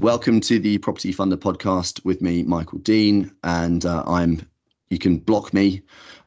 Welcome to the Property Funder podcast with me, Michael Dean, and uh, I'm. You can block me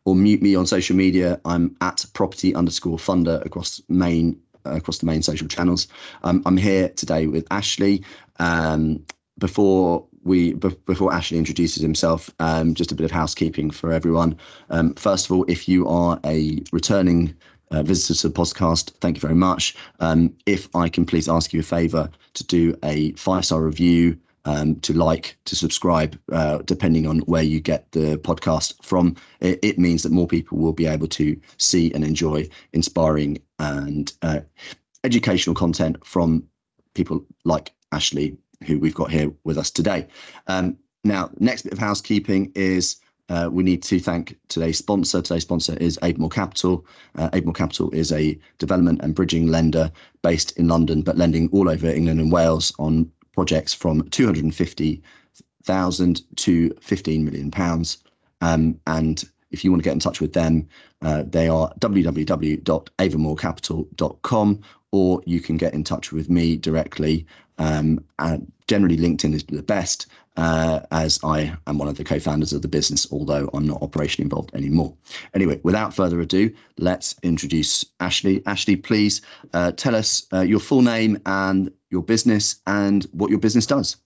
or mute me on social media. I'm at property underscore funder across main uh, across the main social channels. Um, I'm here today with Ashley. Um, before we b- before Ashley introduces himself, um, just a bit of housekeeping for everyone. Um, first of all, if you are a returning uh, visitor to the podcast, thank you very much. Um, if I can please ask you a favour to do a five star review, um, to like, to subscribe, uh, depending on where you get the podcast from. It, it, means that more people will be able to see and enjoy inspiring and uh, educational content from people like Ashley, who we've got here with us today. Um, now, next bit of housekeeping is we need to thank today's sponsor. Today's sponsor is Avamore Capital. Uh, Avamore Capital is a development and bridging lender based in London, but lending all over England and Wales on projects from 250,000 to 15 million pounds. Um, and if you want to get in touch with them, uh, they are www.avamorecapital.com or you can get in touch with me directly. Um, and generally, LinkedIn is the best, uh, as I am one of the co-founders of the business, although I'm not operationally involved anymore. Anyway, without further ado, let's introduce Ashley. Ashley, please uh, tell us uh, your full name and your business and what your business does.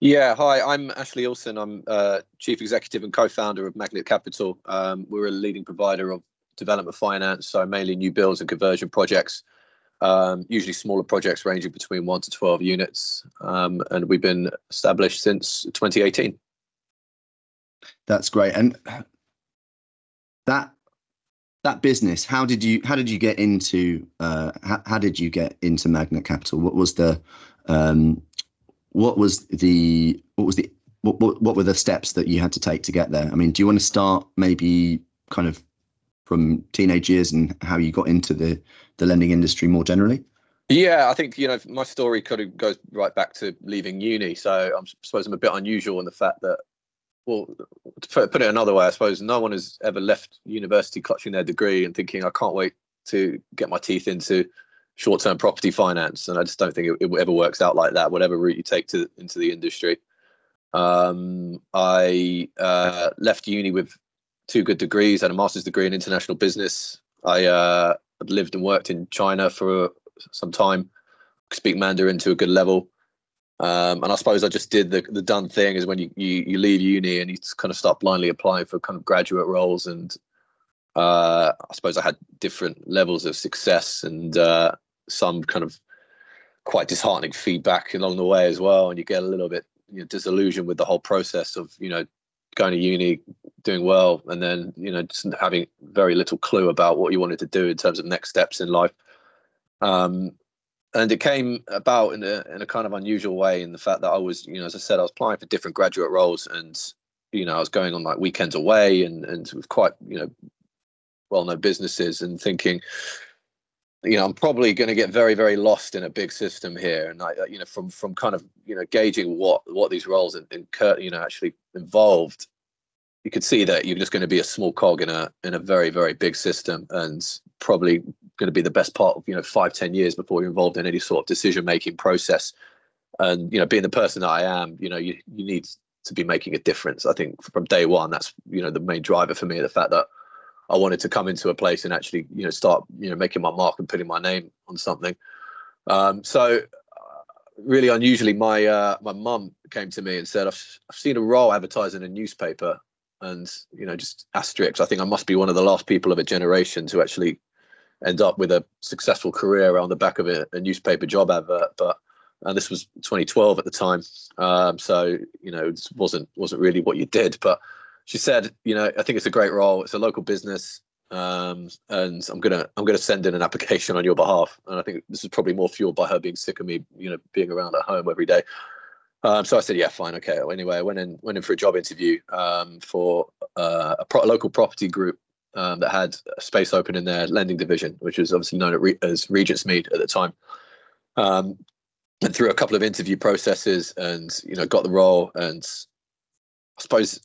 Yeah, hi, I'm Ashley Ilsen. I'm uh, Chief Executive and co-founder of Magnet Capital. Um, we're a leading provider of development finance, so mainly new builds and conversion projects, um, usually smaller projects ranging between 1 to 12 units. Um, and we've been established since 2018. That's great. And that that business, how did you how did you get into uh, how, how did you get into Magnet Capital? What was the um, what was the what was the what, what, what were the steps that you had to take to get there? I mean, do you want to start maybe kind of from teenage years and how you got into the the lending industry more generally? Yeah, I think you know my story kind of goes right back to leaving uni. So i'm suppose I'm a bit unusual in the fact that, well, to put it another way, I suppose no one has ever left university clutching their degree and thinking I can't wait to get my teeth into short-term property finance, and I just don't think it, it ever works out like that. Whatever route you take to into the industry, um, I uh, left uni with two good degrees, had a master's degree in international business. I uh, lived and worked in China for some time, speak Mandarin to a good level. Um, and I suppose I just did the the done thing is when you, you you leave uni and you kind of start blindly applying for kind of graduate roles and uh, I suppose I had different levels of success and uh, some kind of quite disheartening feedback along the way as well, and you get a little bit you know, disillusioned with the whole process of you know going to uni, doing well, and then you know just having very little clue about what you wanted to do in terms of next steps in life. Um, and it came about in a in a kind of unusual way in the fact that I was, you know, as I said, I was applying for different graduate roles, and you know, I was going on like weekends away and and with quite you know well known businesses, and thinking, you know, I'm probably going to get very, very lost in a big system here. And I, uh, you know, from from kind of you know gauging what what these roles and you know actually involved, you could see that you're just going to be a small cog in a in a very very big system, and probably going to be the best part of you know five ten years before you're involved in any sort of decision making process. And you know, being the person that I am, you know, you you need to be making a difference. I think from day one, that's you know the main driver for me. The fact that I wanted to come into a place and actually, you know, start, you know, making my mark and putting my name on something. Um, so, uh, really unusually, my uh, my mum came to me and said, I've, "I've seen a role advertised in a newspaper, and you know, just asterisks. I think I must be one of the last people of a generation to actually end up with a successful career on the back of a, a newspaper job advert." But and this was 2012 at the time, um, so you know, it wasn't wasn't really what you did, but she said, you know, I think it's a great role. It's a local business, um, and I'm gonna I'm gonna send in an application on your behalf. And I think this is probably more fueled by her being sick of me, you know, being around at home every day. Um, so I said, yeah, fine, okay. Anyway, I went in went in for a job interview um, for uh, a, pro- a, local property group um, that had a space open in their lending division, which was obviously known Re- as Regentsmead at the time. Um, and through a couple of interview processes, and you know, got the role. And I suppose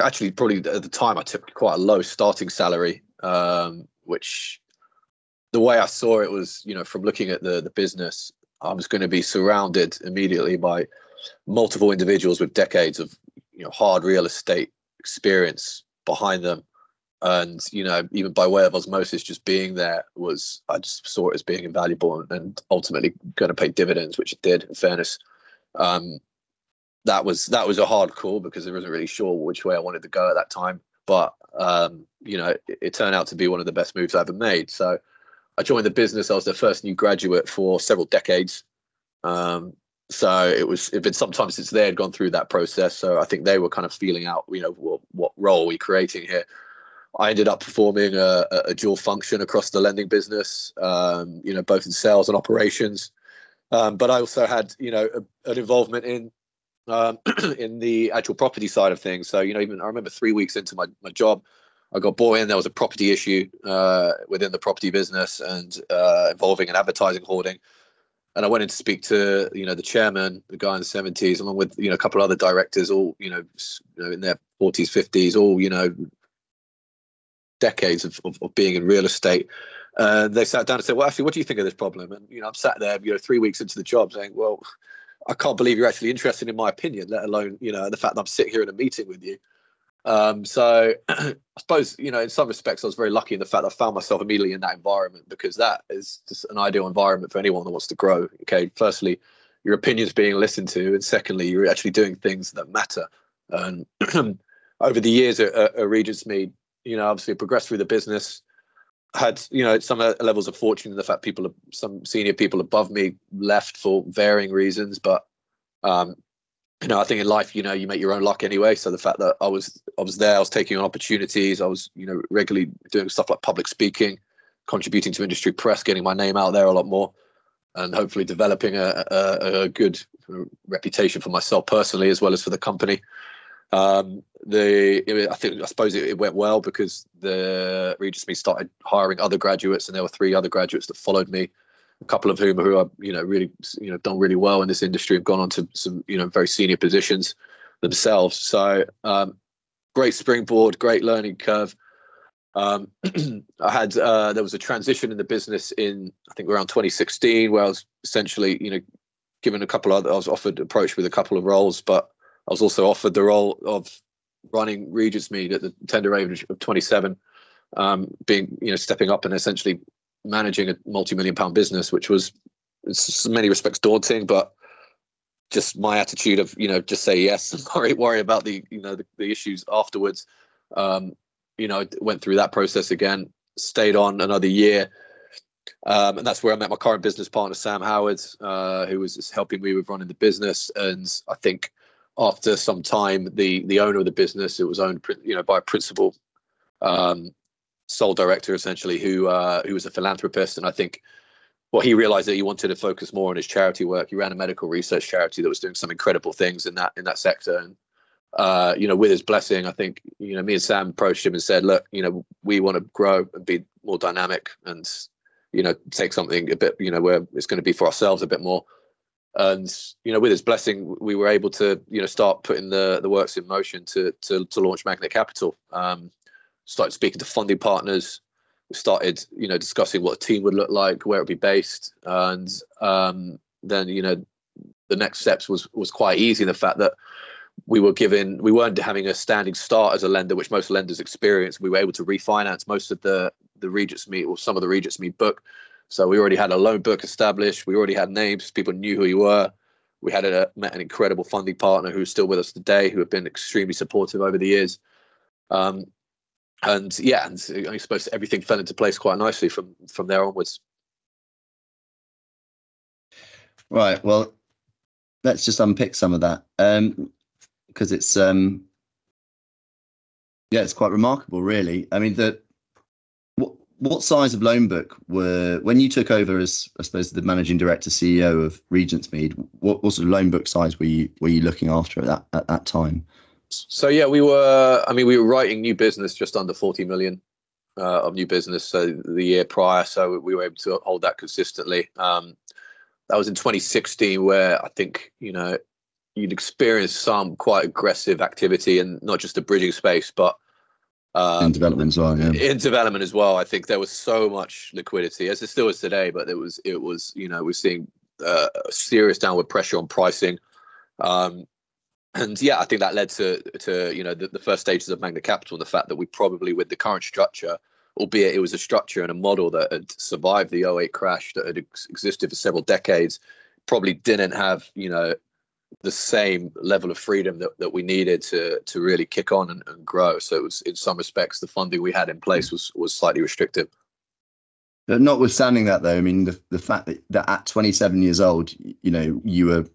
actually probably at the time I took quite a low starting salary, um, which the way I saw it was, you know, from looking at the the business, I was going to be surrounded immediately by multiple individuals with decades of you know hard real estate experience behind them. And you know even by way of osmosis just being there was i just saw it as being invaluable and, ultimately going to pay dividends which it did in fairness. Um, that was that was a hard call because i wasn't really sure which way i wanted to go at that time. But um, you know it, it, turned out to be one of the best moves i ever made. So i joined the business. I was the first new graduate for several decades. Um, so it was it been some time since they had gone through that process. So i think they were kind of feeling out you know what, what role are we creating here. I ended up performing a, a dual function across the lending business um, you know both in sales and operations. Um, but i also had you know a, an involvement in um, in the actual property side of things so you know even i remember three weeks into my, my job I got bought in. There was a property issue uh, within the property business and uh, involving an advertising hoarding and I went in to speak to you know the chairman, the guy in the seventies, along with you know a couple of other directors, all you know, you know in their forties, fifties, all you know, decades of, of, of being in real estate. Uh, they sat down and said, "Well, actually, what do you think of this problem?" And you know, I'm sat there, you know, three weeks into the job, saying, "Well, I can't believe you're actually interested in my opinion, let alone you know the fact that I'm sitting here in a meeting with you." Um, so I suppose, you know, in some respects, I was very lucky in the fact I found myself immediately in that environment because that is just an ideal environment for anyone that wants to grow. Okay, firstly, your opinions being listened to, and secondly, you're actually doing things that matter. And over the years at, at Regentsmead, you know, obviously progressed through the business, had you know some levels of fortune in the fact people, some senior people above me left for varying reasons, but um, you know, I think in life, you know, you make your own luck anyway. So the fact that I was, I was there, I was taking on opportunities. I was, you know, regularly doing stuff like public speaking, contributing to industry press, getting my name out there a lot more, and hopefully developing a, a, a good reputation for myself personally as well as for the company. Um, the I think I suppose it, it, went well because the Regentsmead started hiring other graduates, and there were three other graduates that followed me a couple of whom who are you know really you know done really well in this industry have gone on to some you know very senior positions themselves. So um, great springboard, great learning curve. Um, I had uh, there was a transition in the business in I think around 2016 where I was essentially you know given a couple of I was offered approached with a couple of roles, but I was also offered the role of running Regentsmead at the tender age of 27, um, being you know stepping up and essentially managing a multi-million pound business, which was in many respects daunting, but just my attitude of you know just say yes and worry worry about the you know the, the issues afterwards. Um, you know, went through that process again, stayed on another year. Um, and that's where I met my current business partner, Sam Howard, uh, who was helping me with running the business. And I think after some time, the the owner of the business, it was owned, you know, by a principal um, sole director essentially who uh, who was a philanthropist, and I think well he realized that he wanted to focus more on his charity work. He ran a medical research charity that was doing some incredible things in that in that sector, and uh, you know with his blessing, I think you know me and Sam approached him and said, look, you know we want to grow and be more dynamic and you know take something a bit you know where it's going to be for ourselves a bit more and you know with his blessing we were able to you know start putting the the works in motion to to to launch magnet capital um started speaking to funding partners. Started, you know, discussing what a team would look like, where it'd be based, and um, then, you know, the next steps was was quite easy. in The fact that we were given, we weren't having a standing start as a lender, which most lenders experience. We were able to refinance most of the the Regentsmead or some of the Regentsmead book. So we already had a loan book established. We already had names. People knew who we were. We had a, met an incredible funding partner who's still with us today, who have been extremely supportive over the years. Um, and yeah, and I suppose everything fell into place quite nicely from from there onwards. Right. Well, let's just unpick some of that because um, it's um, yeah, it's quite remarkable, really. I mean, the what size of loan book were when you took over as I suppose the managing director CEO of Regentsmead? What, what sort of loan book size were you were you looking after at that at that time? So yeah, we were. I mean, we were writing new business just under forty million uh, of new business so the year prior. So we were able to hold that consistently. Um, that was in 2016, where I think you know you'd experienced some quite aggressive activity, and not just the bridging space, but um, in development as well. Yeah. In development as well, I think there was so much liquidity, as it still is today. But it was, it was, you know, we're seeing uh, serious downward pressure on pricing. Um, and yeah, I think that led to to you know the, the first stages of Magnet Capital and the fact that we probably with the current structure, albeit it was a structure and a model that had survived the 08 crash that had ex- existed for several decades, probably didn't have you know the same level of freedom that, that we needed to to really kick on and, and grow. So it was in some respects the funding we had in place was was slightly restrictive. But notwithstanding that, though, I mean the the fact that, that at 27 years old, you know, you were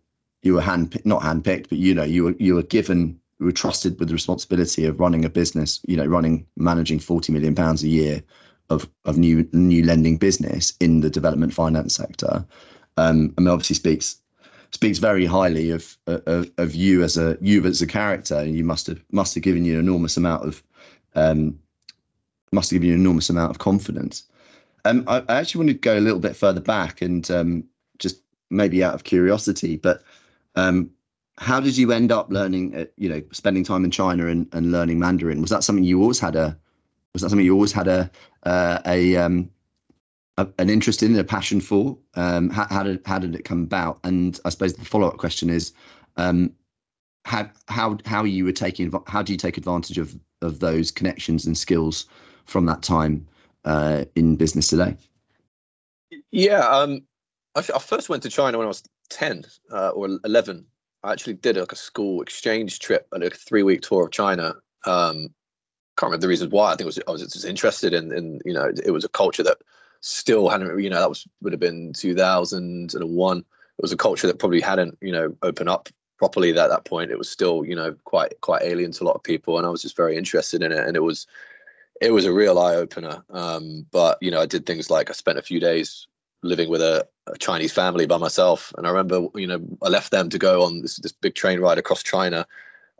you were hand not handpicked, but you know, you were you were given you were trusted with the responsibility of running a business, you know, running managing 40 million pounds a year of of new new lending business in the development finance sector. Um, I mean, obviously speaks speaks very highly of, of of you as a you as a character. And you must have must have given you an enormous amount of um, must have given you an enormous amount of confidence. Um, I, I, actually want to go a little bit further back and um, just maybe out of curiosity, but um, how did you end up learning? Uh, you know, spending time in China and, and learning Mandarin. Was that something you always had a? Was that something you always had a uh, a, um, an interest in, a passion for? Um, how, how, did how did it come about? And I suppose the follow up question is, um, how how how you were taking how do you take advantage of of those connections and skills from that time uh, in business today? Yeah, um, I, I, first went to China when I was ten uh, or eleven. I actually did like a school exchange trip, like a three week tour of China. Um, can't remember the reason why. I think it was I was just interested in, in you know, it was a culture that still hadn't, you know, that was would have been 2001. It was a culture that probably hadn't, you know, opened up properly at that point. It was still, you know, quite quite alien to a lot of people, and I was just very interested in it. And it was it was a real eye opener. Um, but you know, I did things like I spent a few days living with a, a, Chinese family by myself, and I remember, you know, I left them to go on this this big train ride across China,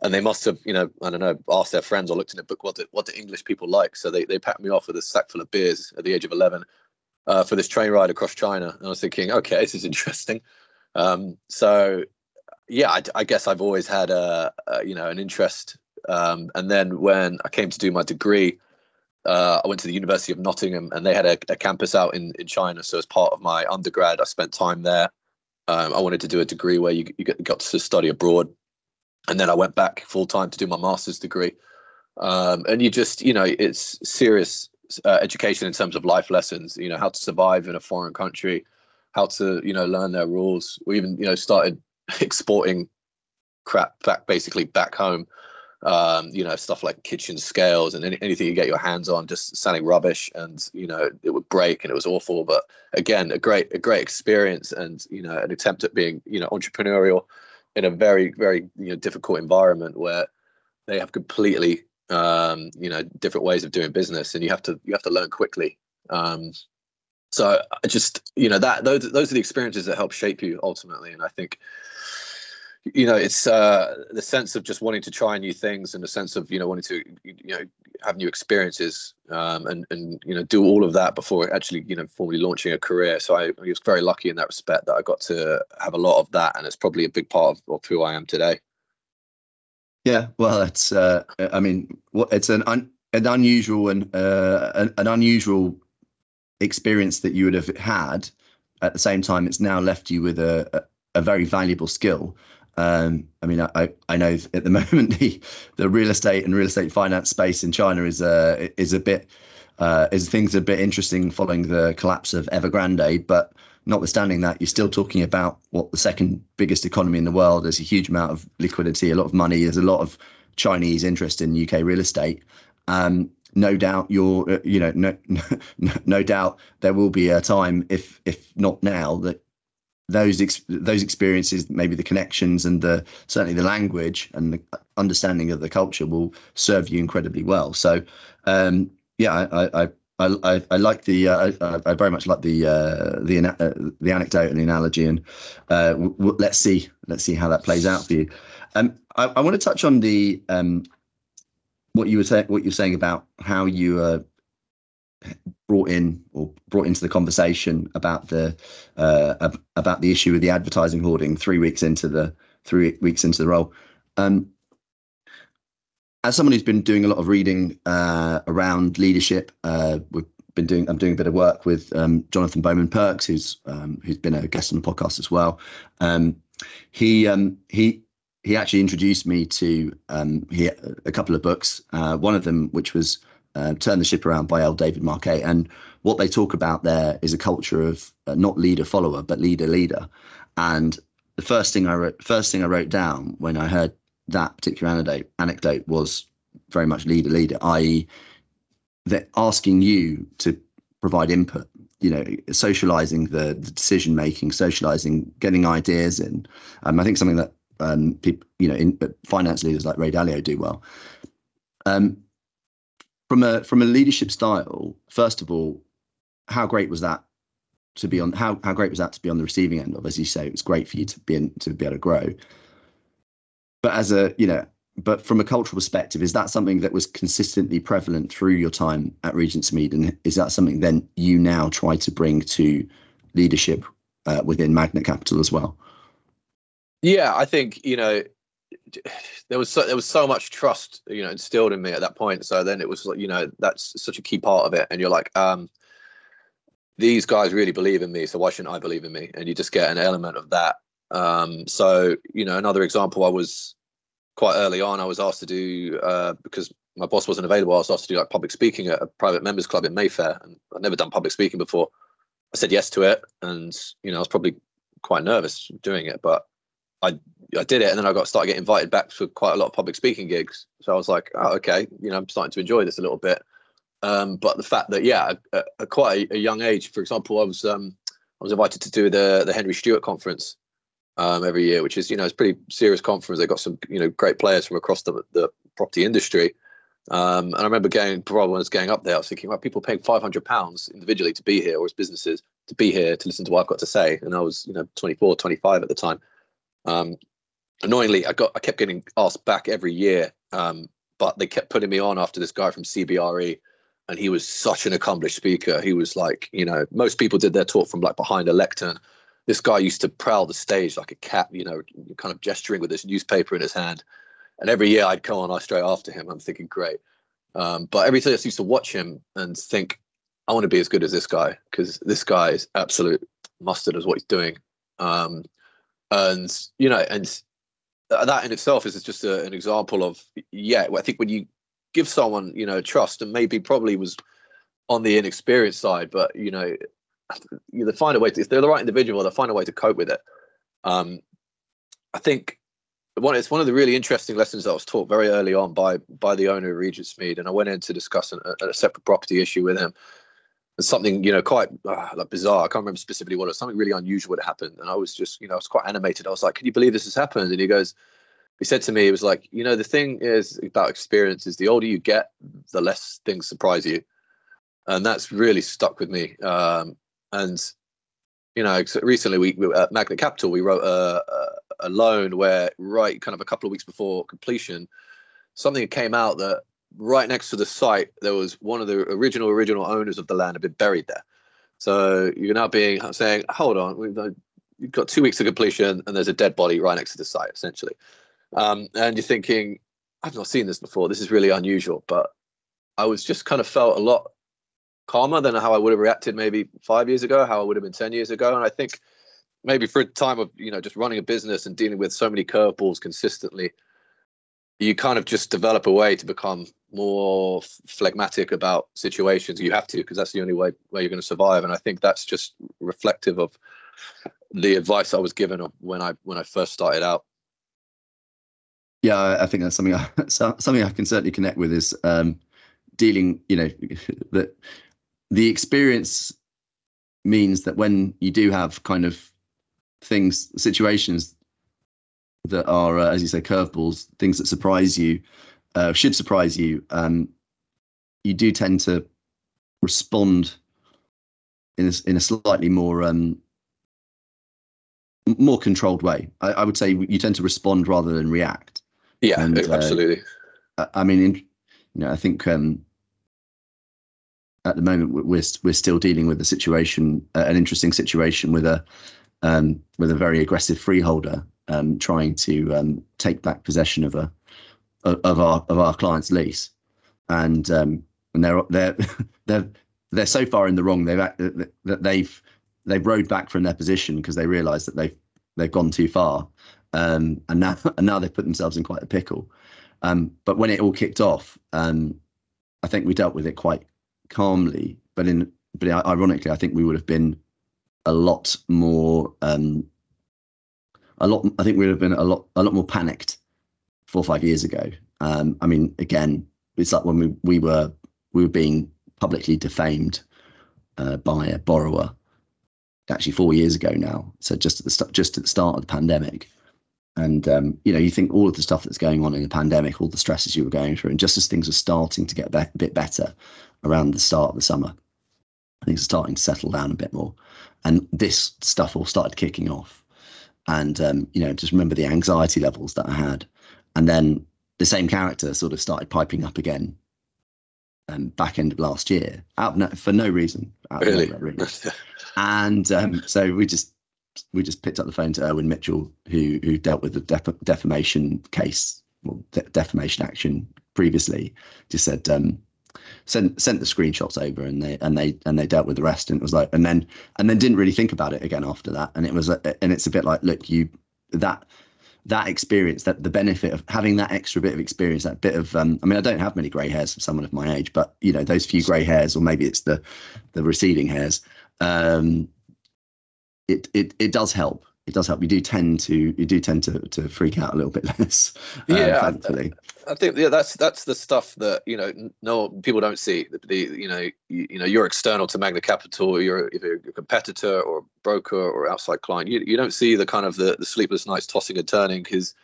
and they must have, you know, I don't know, asked their friends or looked in a book what do, what do English people like. So they they packed me off with a sack full of beers at the age of eleven. Uh, for this train ride across China, and I was thinking, okay, this is interesting. Um, so, yeah, I, I, guess I've always had a, a you know an interest. Um, and then when I came to do my degree, uh, I went to the University of Nottingham and they had a, a, campus out in, in China. So as part of my undergrad, I spent time there. Um, I wanted to do a degree where you, you got to study abroad. And then I went back full time to do my master's degree. Um, and you just, you know, it's serious uh, education in terms of life lessons, you know, how to survive in a foreign country, how to, you know, learn their rules. We even, you know, started exporting crap back basically back home um, you know, stuff like kitchen scales and any, anything you get your hands on, just sounding rubbish, and you know, it would break and it was awful. But again, a great, a great experience, and you know, an attempt at being, you know, entrepreneurial in a very, very, you know, difficult environment where they have completely, um, you know, different ways of doing business, and you have to, you have to learn quickly. Um, so I just, you know, that those, those are the experiences that help shape you ultimately, and I think you know it's uh, the sense of just wanting to try new things and the sense of you know wanting to you know have new experiences um, and and you know do all of that before actually you know formally launching a career. So I, I, was very lucky in that respect that i got to have a lot of that and it's probably a big part of, of who i am today yeah well it's uh, i mean it's an un, an unusual and uh, an, an unusual experience that you would have had at the same time it's now left you with a, a, a very valuable skill um, I mean, I, I know at the moment the the real estate and real estate finance space in China is uh, is a bit uh, is things a bit interesting following the collapse of Evergrande. But notwithstanding that, you're still talking about what the second biggest economy in the world. There's a huge amount of liquidity, a lot of money. There's a lot of Chinese interest in UK real estate. Um, no doubt you're uh, you know no, no no doubt there will be a time if if not now that those ex- those experiences, maybe the connections and the certainly the language and the understanding of the culture will serve you incredibly well. So, um, yeah, I, I I, I, like the uh, I, I, very much like the uh, the uh, the anecdote and the analogy, and uh, w- w- let's see let's see how that plays out for you. Um, I, want to touch on the um, what you were saying what you're saying about how you uh, brought in or brought into the conversation about the uh, about the issue with the advertising hoarding three weeks into the three weeks into the role. Um, as someone who's been doing a lot of reading uh, around leadership, uh, we've been doing I'm doing a bit of work with um, Jonathan Bowman Perks, who's um, who's been a guest on the podcast as well. Um, he um, he he actually introduced me to um, he, a couple of books. Uh, one of them, which was uh, "Turn the Ship Around" by L. David Marquet, and what they talk about there is a culture of uh, not leader follower, but leader leader. And the first thing I wrote, first thing I wrote down when I heard that particular anecdote, anecdote was very much leader leader, i.e., that asking you to provide input you know socializing the, the decision making socializing getting ideas in. Um, i think something that um, people you know in finance leaders like ray dalio do well. Um, from a from a leadership style first of all how great was that to be on how, how great was that to be on the receiving end of? As you say it was great for you to be in, to be able to grow but as a you know but from a cultural perspective, is that something that was consistently prevalent through your time at Regentsmead, and is that something then you now try to bring to leadership uh, within Magnet Capital as well? Yeah, I think you know there was so, there was so much trust you know instilled in me at that point. So then it was like you know that's such a key part of it, and you're like, um, these guys really believe in me, so why shouldn't I believe in me? And you just get an element of that. Um, so you know, another example, I was quite early on, I was asked to do uh, because my boss wasn't available. I was asked to do like public speaking at a private members club in Mayfair, and I'd never done public speaking before. I said yes to it, and you know I was probably quite nervous doing it, but I I did it, and then I got started getting invited back to quite a lot of public speaking gigs. So I was like, oh, okay, you know, I'm starting to enjoy this a little bit. Um, but the fact that yeah, at, at quite a, a, young age, for example, I was um, I was invited to do the the Henry Stewart conference um, every year, which is you know it's pretty serious conference. They've got some you know great players from across the the property industry. Um, and I remember going probably when I was going up there, I was thinking, well, people paying five hundred pounds individually to be here, or as businesses to be here to listen to what I've got to say. And I was you know 24, 25 at the time. Um, annoyingly, I got I kept getting asked back every year, um, but they kept putting me on after this guy from CBRE. And he was such an accomplished speaker. He was like, you know, most people did their talk from like behind a lectern this guy used to prowl the stage like a cat, you know, kind of gesturing with this newspaper in his hand. And every year I'd come on I straight after him. I'm thinking, great. Um, but every time I used to watch him and think, I want to be as good as this guy because this guy is absolute mustard as what he's doing. Um, and you know, and that in itself is just a, an example of yeah. I think when you give someone you know trust and maybe probably was on the inexperienced side, but you know you know, they find a way to, if they're the right individual, they'll find a way to cope with it. Um, I think one it's one of the really interesting lessons that was taught very early on by by the owner of Regentsmead, and I went in to discuss an, a, a, separate property issue with him. And something you know quite uh, like bizarre. I can't remember specifically what it was. Something really unusual had happened, and I was just you know I was quite animated. I was like, "Can you believe this has happened?" And he goes, he said to me, "It was like you know the thing is about experience is the older you get, the less things surprise you." and that's really stuck with me. Um, and you know, recently we, we at Magnet Capital we wrote a, a, loan where right kind of a couple of weeks before completion, something came out that right next to the site there was one of the original original owners of the land had been buried there. So you're now being saying, hold on, we've you've got two weeks to completion and there's a dead body right next to the site essentially, um, and you're thinking, I've not seen this before. This is really unusual, but I was just kind of felt a lot calmer than how I would have reacted maybe five years ago, how I would have been 10 years ago. And I think maybe for a time of, you know, just running a business and dealing with so many curveballs consistently, you kind of just develop a way to become more phlegmatic about situations. You have to, because that's the only way where you're going to survive. And I think that's just reflective of the advice I was given when I when I first started out. Yeah, I think that's something I, something I can certainly connect with is um, dealing. You know, that the experience means that when you do have kind of things, situations that are, uh, as you say, curveballs, things that surprise you, uh, should surprise you, um, you do tend to respond in a, in a slightly more um, more controlled way. I, I, would say you tend to respond rather than react. Yeah, and, absolutely. Uh, I mean, in, you know, I think um, at the moment we're we're still dealing with a situation, uh, an interesting situation with a um, with a very aggressive freeholder um, trying to um, take back possession of a of our of our client's lease, and um, and they're they're they're they're so far in the wrong. They've that they've they've rode back from their position because they realise that they've they've gone too far, um, and now and now they've put themselves in quite a pickle. Um, but when it all kicked off, I think we dealt with it quite calmly. But in but ironically, I think we would have been a lot more um, a lot. I think we would have been a lot a lot more panicked four or five years ago. Um, I mean, again, it's like when we we were we were being publicly defamed uh, by a borrower actually four years ago now. So just at the st- just at the start of the pandemic, and um, you know, you think all of the stuff that's going on in the pandemic, all the stresses you were going through, and just as things are starting to get a bit better around the start of the summer, things are starting to settle down a bit more, and this stuff all started kicking off. And um, you know, just remember the anxiety levels that I had, and then the same character sort of started piping up again um, back end of last year out no, for no reason. really? Nowhere, really. and um, so we just we just picked up the phone to Irwin Mitchell, who who dealt with the def- defamation case, well, de- defamation action previously. Just said um, sent sent the screenshots over, and they and they and they dealt with the rest. And it was like, and then and then didn't really think about it again after that. And it was, and it's a bit like, look, you that that experience, that the benefit of having that extra bit of experience, that bit of, um, I mean, I don't have many grey hairs for someone of my age, but you know, those few grey hairs, or maybe it's the the receding hairs. Um, it it it does help. It does help. You do tend to you do tend to to freak out a little bit less. Uh, yeah, thankfully. I think yeah, that's that's the stuff that you know no people don't see. The, the you know you, you, know you're external to Magnet Capital. You're either a competitor or a broker or outside client. You you don't see the kind of the, the sleepless nights tossing and turning because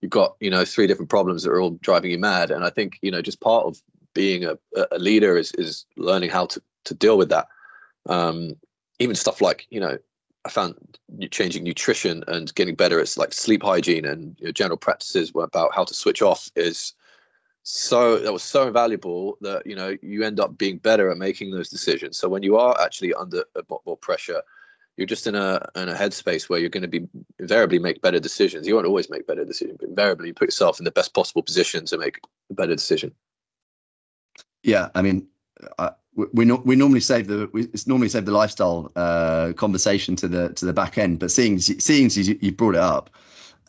you've got you know three different problems that are all driving you mad. And I think you know just part of being a, a leader is is learning how to to deal with that. Um, even stuff like you know I found changing nutrition and getting better at like sleep hygiene and you know, general practices about how to switch off is so that was so invaluable that you know you end up being better at making those decisions. So when you are actually under a lot more pressure, you're just in a in a headspace where you're going to be invariably make better decisions. You won't always make better decisions, but invariably you put yourself in the best possible position to make a better decision. Yeah, I mean, we no, we normally save the we it's normally save the lifestyle uh, conversation to the to the back end. But seeing seeing you, you brought it up,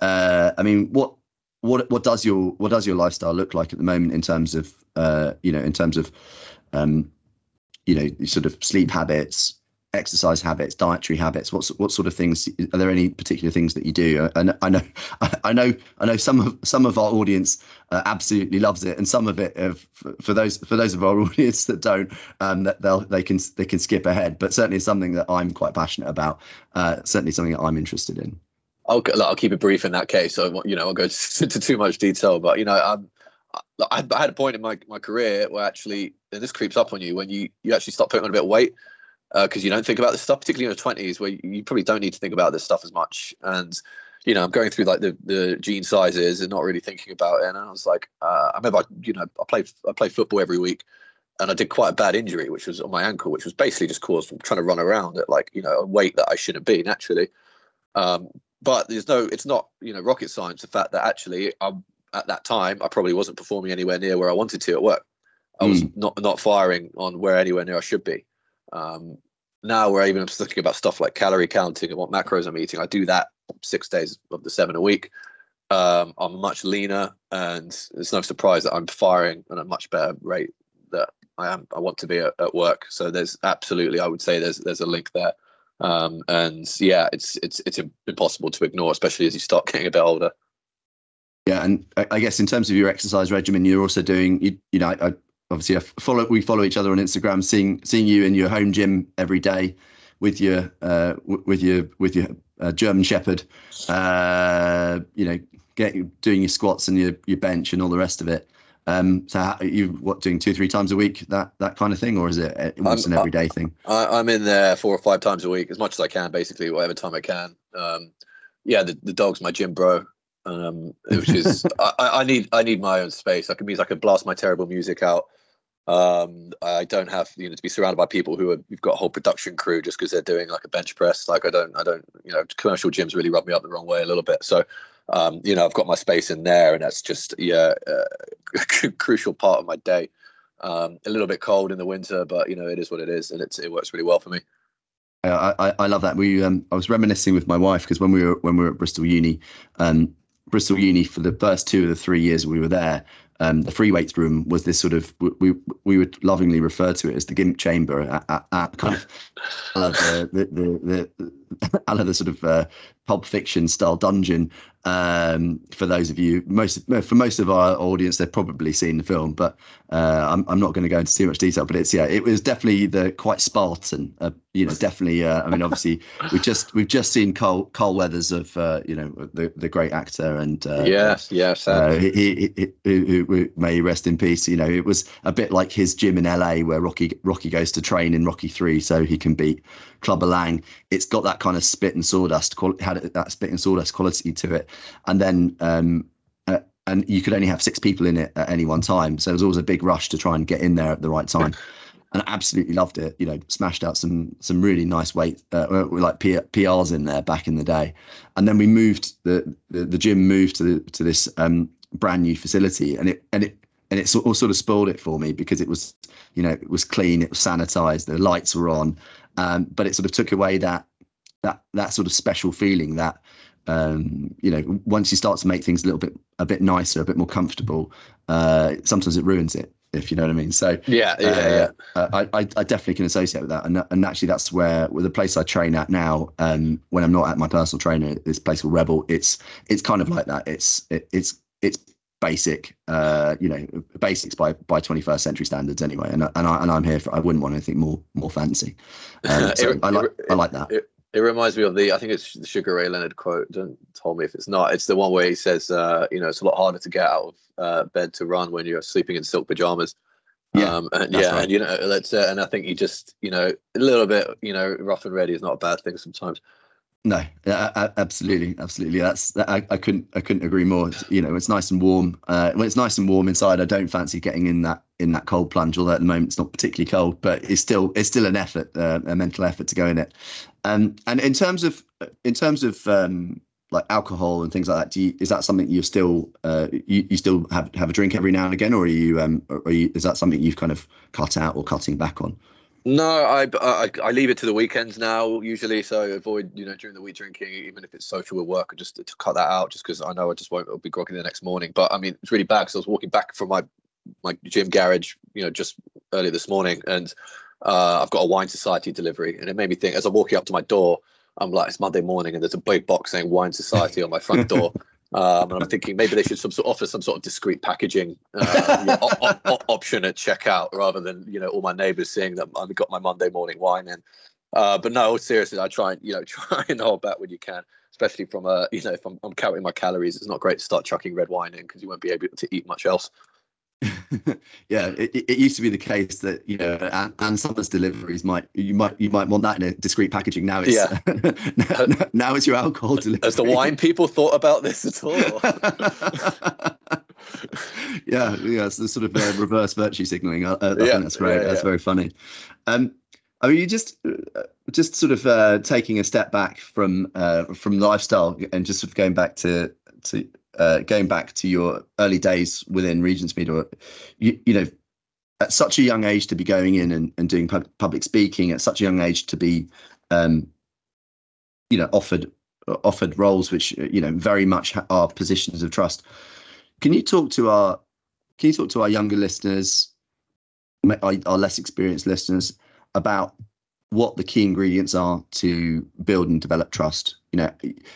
uh, I mean, what what what does your what does your lifestyle look like at the moment in terms of uh, you know in terms of um, you know sort of sleep habits, exercise habits, dietary habits? What what sort of things are there? Any particular things that you do? I, I know, I know, I know. Some of some of our audience uh, absolutely loves it, and some of it, uh, for those for those of our audience that don't, um, that they'll they can they can skip ahead. But certainly something that I'm quite passionate about. Uh, certainly something that I'm interested in. I'll I'll keep it brief in that case. So you know, I'll go into too much detail, but you know, um, I, I had a point in my, my career where actually, and this creeps up on you when you you actually start putting on a bit of weight because uh, you don't think about this stuff, particularly in your twenties, where you probably don't need to think about this stuff as much. And you know, I'm going through like the the jean sizes and not really thinking about it. And I was like, uh, I remember, I, you know, I played I play football every week, and I did quite a bad injury, which was on my ankle, which was basically just caused from trying to run around at like you know a weight that I shouldn't be naturally. Um, but there's no, it's not you know rocket science. The fact that actually I'm at that time I probably wasn't performing anywhere near where I wanted to at work. I was mm. not not firing on where anywhere near I should be. Um, now we're even thinking about stuff like calorie counting and what macros I'm eating. I do that six days of the seven a week. Um, I'm much leaner, and it's no surprise that I'm firing at a much better rate that I am. I want to be at, at work. So there's absolutely, I would say, there's there's a link there. Um, and yeah, it's it's it's impossible to ignore, especially as you start getting a bit older. Yeah, and I guess in terms of your exercise regimen, you're also doing you, you know I, obviously I follow we follow each other on Instagram, seeing seeing you in your home gym every day with your uh, with your with your uh, German Shepherd, uh, you know, get doing your squats and your your bench and all the rest of it. Um, so how, you what doing two three times a week that that kind of thing, or is it almost an everyday thing? I, am in there four or five times a week, as much as I can, basically whatever time I can. Um, yeah, the, the dog's my gym bro um, which is I, I, need I need my own space. I can means I can blast my terrible music out. Um, I don't have you know to be surrounded by people who are you've got a whole production crew just because they're doing like a bench press. Like I don't I don't you know commercial gyms really rub me up the wrong way a little bit. So um, you know I've got my space in there, and that's just yeah uh, a crucial part of my day. Um, a little bit cold in the winter, but you know it is what it is, and it's, it works really well for me. I, I, I love that. We um, I was reminiscing with my wife because when we were when we were at Bristol Uni, um, Bristol Uni for the first two of the three years we were there, um, the free weights room was this sort of we we would lovingly refer to it as the gimp chamber at, at, at kind of the the the, the, the, the sort of uh, pulp fiction style dungeon um, for those of you, most for most of our audience, they've probably seen the film, but uh, I'm I'm not going to go into too much detail. But it's yeah, it was definitely the quite Spartan. Uh, you know, definitely. Uh, I mean, obviously, we just we've just seen Carl Carl Weathers of uh, you know the the great actor and uh, yes, yes, he, he, he, who, who, may rest in peace. You know, it was a bit like his gym in LA where Rocky Rocky goes to train in Rocky Three so he can beat Clubber Lang. It's got that kind of spit and sawdust quality, had that spit and sawdust quality to it and then um, uh, and you could only have six people in it at any one time. So there was always a big rush to try and get in there at the right time. and I absolutely loved it. You know, smashed out some some really nice weight, uh, like PRs in there back in the day. And then we moved the the, the gym moved to the, to this um, brand new facility, and it and it and it all sort of spoiled it for me because it was you know it was clean, it was sanitized, the lights were on, um, but it sort of took away that that that sort of special feeling that um, you know, once you start to make things a little bit a bit nicer, a bit more comfortable, uh, sometimes it ruins it. If you know what I mean. So yeah, yeah, uh, yeah. Uh, I, I, I definitely can associate with that, and and actually that's where with the place I train at now. Um, when I'm not at my personal trainer, this place called Rebel, it's it's kind of like that. It's it, it's it's basic, uh, you know, basics by by 21st century standards anyway. And and I and I'm here for I wouldn't want anything more more fancy. Um, so it, I like it, I like that. It, it reminds me of the I think it's the Sugar Ray Leonard quote. Don't tell me if it's not. It's the one where he says, uh, you know, it's a lot harder to get out of uh, bed to run when you're sleeping in silk pajamas. Yeah, um, and yeah, right. and you know, let's uh, and I think you just, you know, a little bit, you know, rough and ready is not a bad thing sometimes. No, absolutely, absolutely. That's I, I couldn't I couldn't agree more. You know, it's nice and warm. Uh, when it's nice and warm inside, I don't fancy getting in that in that cold plunge. Although at the moment it's not particularly cold, but it's still it's still an effort, uh, a mental effort to go in it. Um, and in terms of in terms of um, like alcohol and things like that, do you, is that something you're still uh, you, you still have have a drink every now and again, or are you um, are you is that something you've kind of cut out or cutting back on? No, I, I, I leave it to the weekends now usually, so avoid you know during the week drinking, even if it's social with work, just to cut that out, just because I know I just won't I'll be groggy the next morning. But I mean, it's really bad because I was walking back from my my gym garage, you know, just early this morning, and uh, I've got a wine society delivery, and it made me think as I'm walking up to my door, I'm like, it's Monday morning, and there's a big box saying wine society on my front door. Um, and I'm thinking maybe they should some sort offer some sort of discreet packaging uh, op- op- option at checkout rather than you know all my neighbours seeing that I've got my Monday morning wine in. Uh, but no, seriously, I try and you know try and hold back when you can, especially from a you know if I'm, I'm counting my calories. It's not great to start chucking red wine in because you won't be able to eat much else. yeah, it, it used to be the case that you know, and, Ann Summers deliveries might you might you might want that in a discreet packaging. Now it's yeah. now, now, it's your alcohol delivery. Has the wine people thought about this at all? yeah, yeah, it's the sort of uh, reverse virtue signaling. I, I yeah, think that's great. Yeah, that's very funny. Um, I mean, you just uh, just sort of uh, taking a step back from uh, from lifestyle and just sort of going back to to uh, going back to your early days within Regents Media, you, you know, at such a young age to be going in and, and doing pub- public speaking, at such a young age to be, um, you know, offered offered roles which you know very much are positions of trust. Can you talk to our can you talk to our younger listeners, our, our less experienced listeners, about what the key ingredients are to build and develop trust? You know,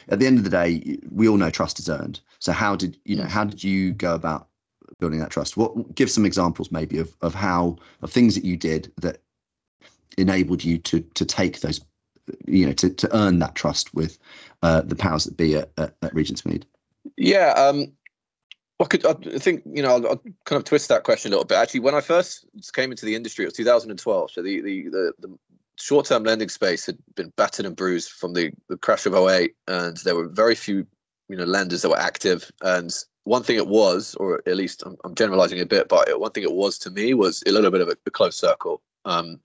at the end of the day, we all know trust is earned. So how did you know? How did you go about building that trust? What give some examples maybe of of how of things that you did that enabled you to to take those, you know, to to earn that trust with uh, the powers that be at, at, at Regentsmead. Yeah, um, I could. I think you know. I'll, I'll, kind of twist that question a little bit. Actually, when I first came into the industry, it was 2012. So the the the, the short-term lending space had been battered and bruised from the, the crash of 08, and there were very few you know lenders that were active. And one thing it was or at least i'm, I'm generalizing a bit but one thing it was to me was a little bit of a, a closed circle. Um,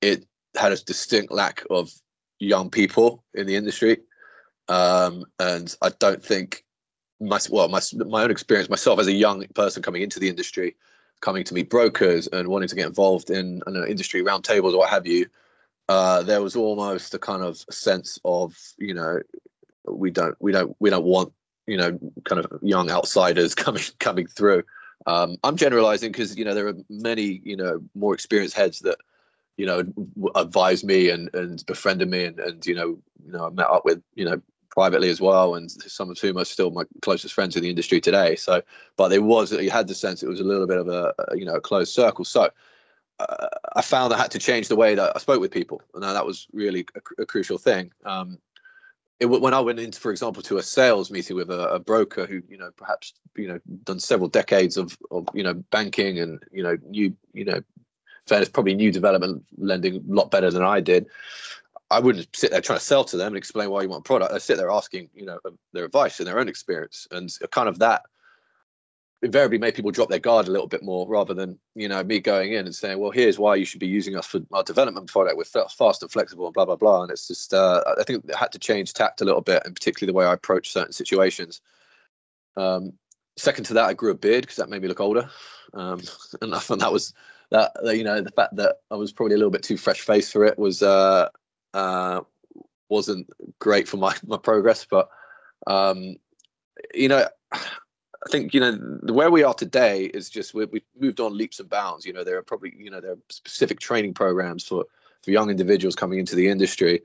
it had a distinct lack of young people in the industry. Um, and i don't think my well my, my own experience myself as a young person coming into the industry coming to meet brokers and wanting to get involved in know, industry roundtables or what have you, uh, there was almost a kind of sense of you know we don't we don't we don't want you know kind of young outsiders coming coming through. Um, I'm generalizing because you know there are many you know more experienced heads that you know advised me and and befriended me and and you know you know I met up with you know privately as well, and some of whom are still my closest friends in the industry today. So, but there was you had the sense it was a little bit of a, a you know a closed circle. So. Uh, I found I had to change the way that I spoke with people, and that was really a, a crucial thing. Um, it, when I went into, for example, to a sales meeting with a, a, broker who, you know, perhaps, you know, done several decades of, of, you know, banking and, you know, new, you know, fairness, probably new development lending a lot better than I did. I wouldn't sit there trying to sell to them and explain why you want a product. I sit there asking, you know, their advice and their own experience, and kind of that invariably made people drop their guard a little bit more rather than you know me going in and saying well here's why you should be using us for our development product we're fast and flexible and blah blah blah. And it's just uh, i think it had to change tact a little bit and particularly the way i approach certain situations. Um, second to that i grew a beard because that made me look older. Um, and i thought that was that, you know the fact that i was probably a little bit too fresh faced for it was uh, uh, wasn't great for my my progress. But um, you know I think you know where we are today is just we, have moved on leaps and bounds. You know, there are probably you know there are specific training programs for for young individuals coming into the industry.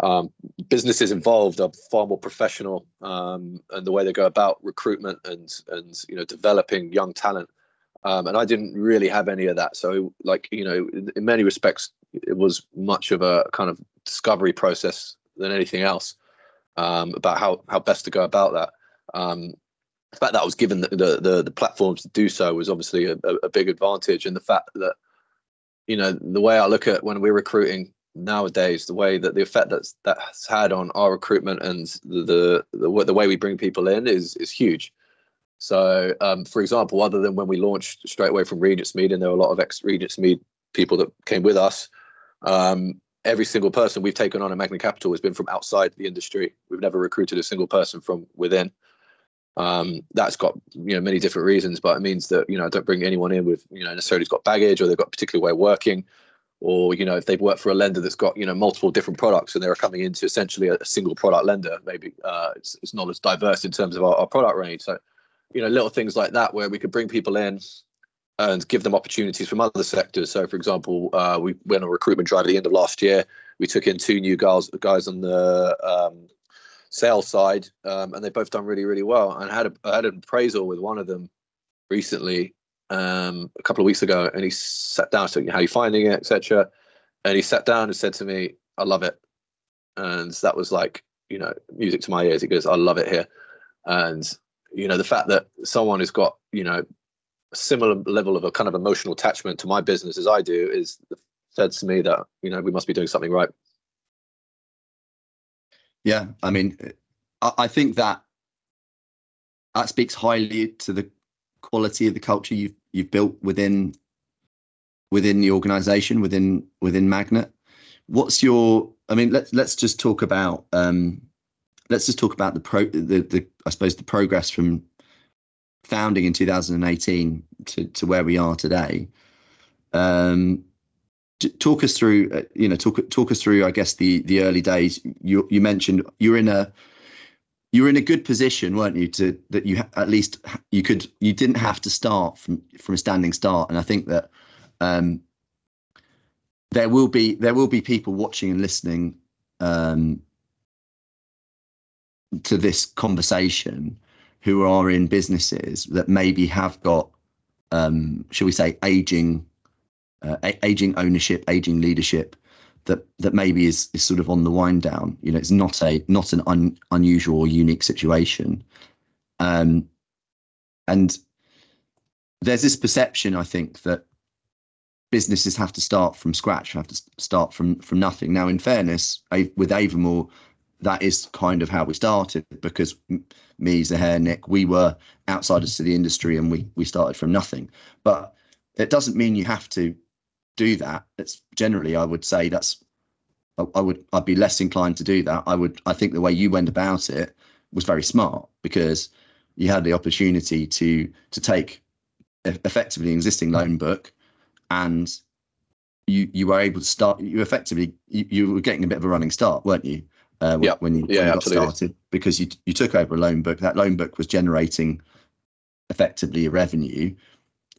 Um, businesses involved are far more professional, um, and the way they go about recruitment and and you know developing young talent. Um, and I didn't really have any of that. So, like you know, in, in, many respects, it was much of a kind of discovery process than anything else um, about how how best to go about that. Um, the fact that I was given the, the, the, the platforms to do so was obviously a, a, big advantage. And the fact that, you know, the way I look at when we're recruiting nowadays, the way that the effect that's that's had on our recruitment and the the, the, the way we bring people in is is huge. So, um, for example, other than when we launched straight away from Regentsmead, and there were a lot of ex Regentsmead people that came with us. Um, every single person we've taken on at Magnet Capital has been from outside the industry. We've never recruited a single person from within. Um, that's got you know many different reasons, but it means that you know I don't bring anyone in with you know necessarily has got baggage or they've got a particular way of working, or you know if they've worked for a lender that's got you know multiple different products and they're coming into essentially a, single product lender, maybe uh, it's, it's not as diverse in terms of our, our product range. So you know little things like that where we could bring people in and give them opportunities from other sectors. So, for example, uh, we went on a recruitment drive at the end of last year. We took in two new guys, guys on the um, sales side, um, and they've both done really, really well. And I had a, I had an appraisal with one of them recently, um, a couple of weeks ago, and he sat down, said, "How are you finding it?" etc. And he sat down and said to me, "I love it," and that was like, you know, music to my ears. He goes, "I love it here," and you know, the fact that someone has got, you know, a similar level of a kind of emotional attachment to my business as I do is said to me that you know we must be doing something right. Yeah, I mean, I, I think that that speaks highly to the quality of the culture you've you've built within within the organization within within magnet. What's your i mean let's let's just talk about um let's just talk about the pro the, the i suppose the progress from founding in 2018 to to where we are today. Um talk us through uh, you know talk talk us through i guess the the early days. You you mentioned you're in a you were in a good position weren't you to that you at least you could you didn't have to start from from a standing start. And i think that um there will be there will be people watching and listening um to this conversation who are in businesses that maybe have got um shall we say aging uh, aging ownership, aging leadership that that maybe is is sort of on the wind down. You know, it's not a not an un, unusual or unique situation. Um, and there's this perception, I think, that businesses have to start from scratch, have to start from from nothing. Now, in fairness, with Avamore, that is kind of how we started because me, Zahair, Nick, we were outsiders to the industry and we we started from nothing. But it doesn't mean you have to do that, it's generally I would say that's I, would I'd be less inclined to do that. I would I think the way you went about it was very smart because you had the opportunity to to take effectively an existing loan book, and you you were able to start. You effectively you, you were getting a bit of a running start, weren't you? Uh, when, when you, yeah, when you got started because you you took over a loan book. That loan book was generating effectively a revenue,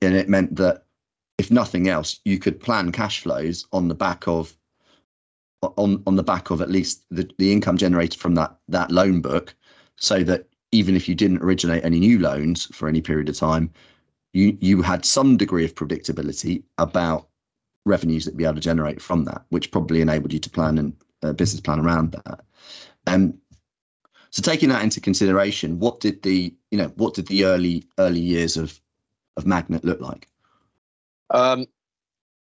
and it meant that if nothing else, you could plan cash flows on the back of on on the back of at least the, the income generated from that that loan book, so that even if you didn't originate any new loans for any period of time, you you had some degree of predictability about revenues that be able to generate from that, which probably enabled you to plan and uh, business plan around that. Um, so taking that into consideration, what did the you know what did the early early years of of Magnet look like? Um,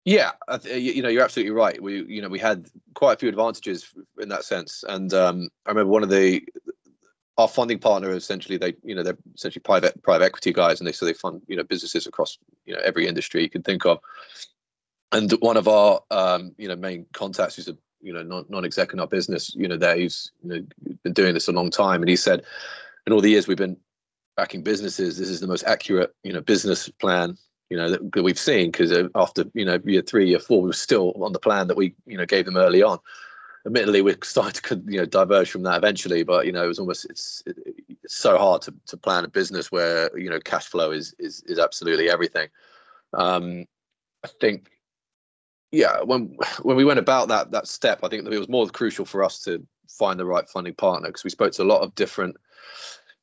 yeah, you know, you're absolutely right. We, you know, we had quite a few advantages in that sense. And um, I remember one of the our funding partner essentially they, you know, they're essentially private private equity guys, and they so they fund you know businesses across you know every industry you can think of. And one of our um, you know main contacts, who's a you know non non exec in our business, you know, there he's you know been doing this a long time, and he said, in all the years we've been backing businesses, this is the most accurate you know business plan you know that, that we've seen because uh, after you know year three, year four, we were still on the plan that we you know gave them early on. Admittedly, we started to you know diverge from that eventually, but you know it was almost it's it's so hard to to plan a business where you know cash flow is is is absolutely everything. Um, I think yeah when when we went about that that step, I think it was more crucial for us to find the right funding partner because we spoke to a lot of different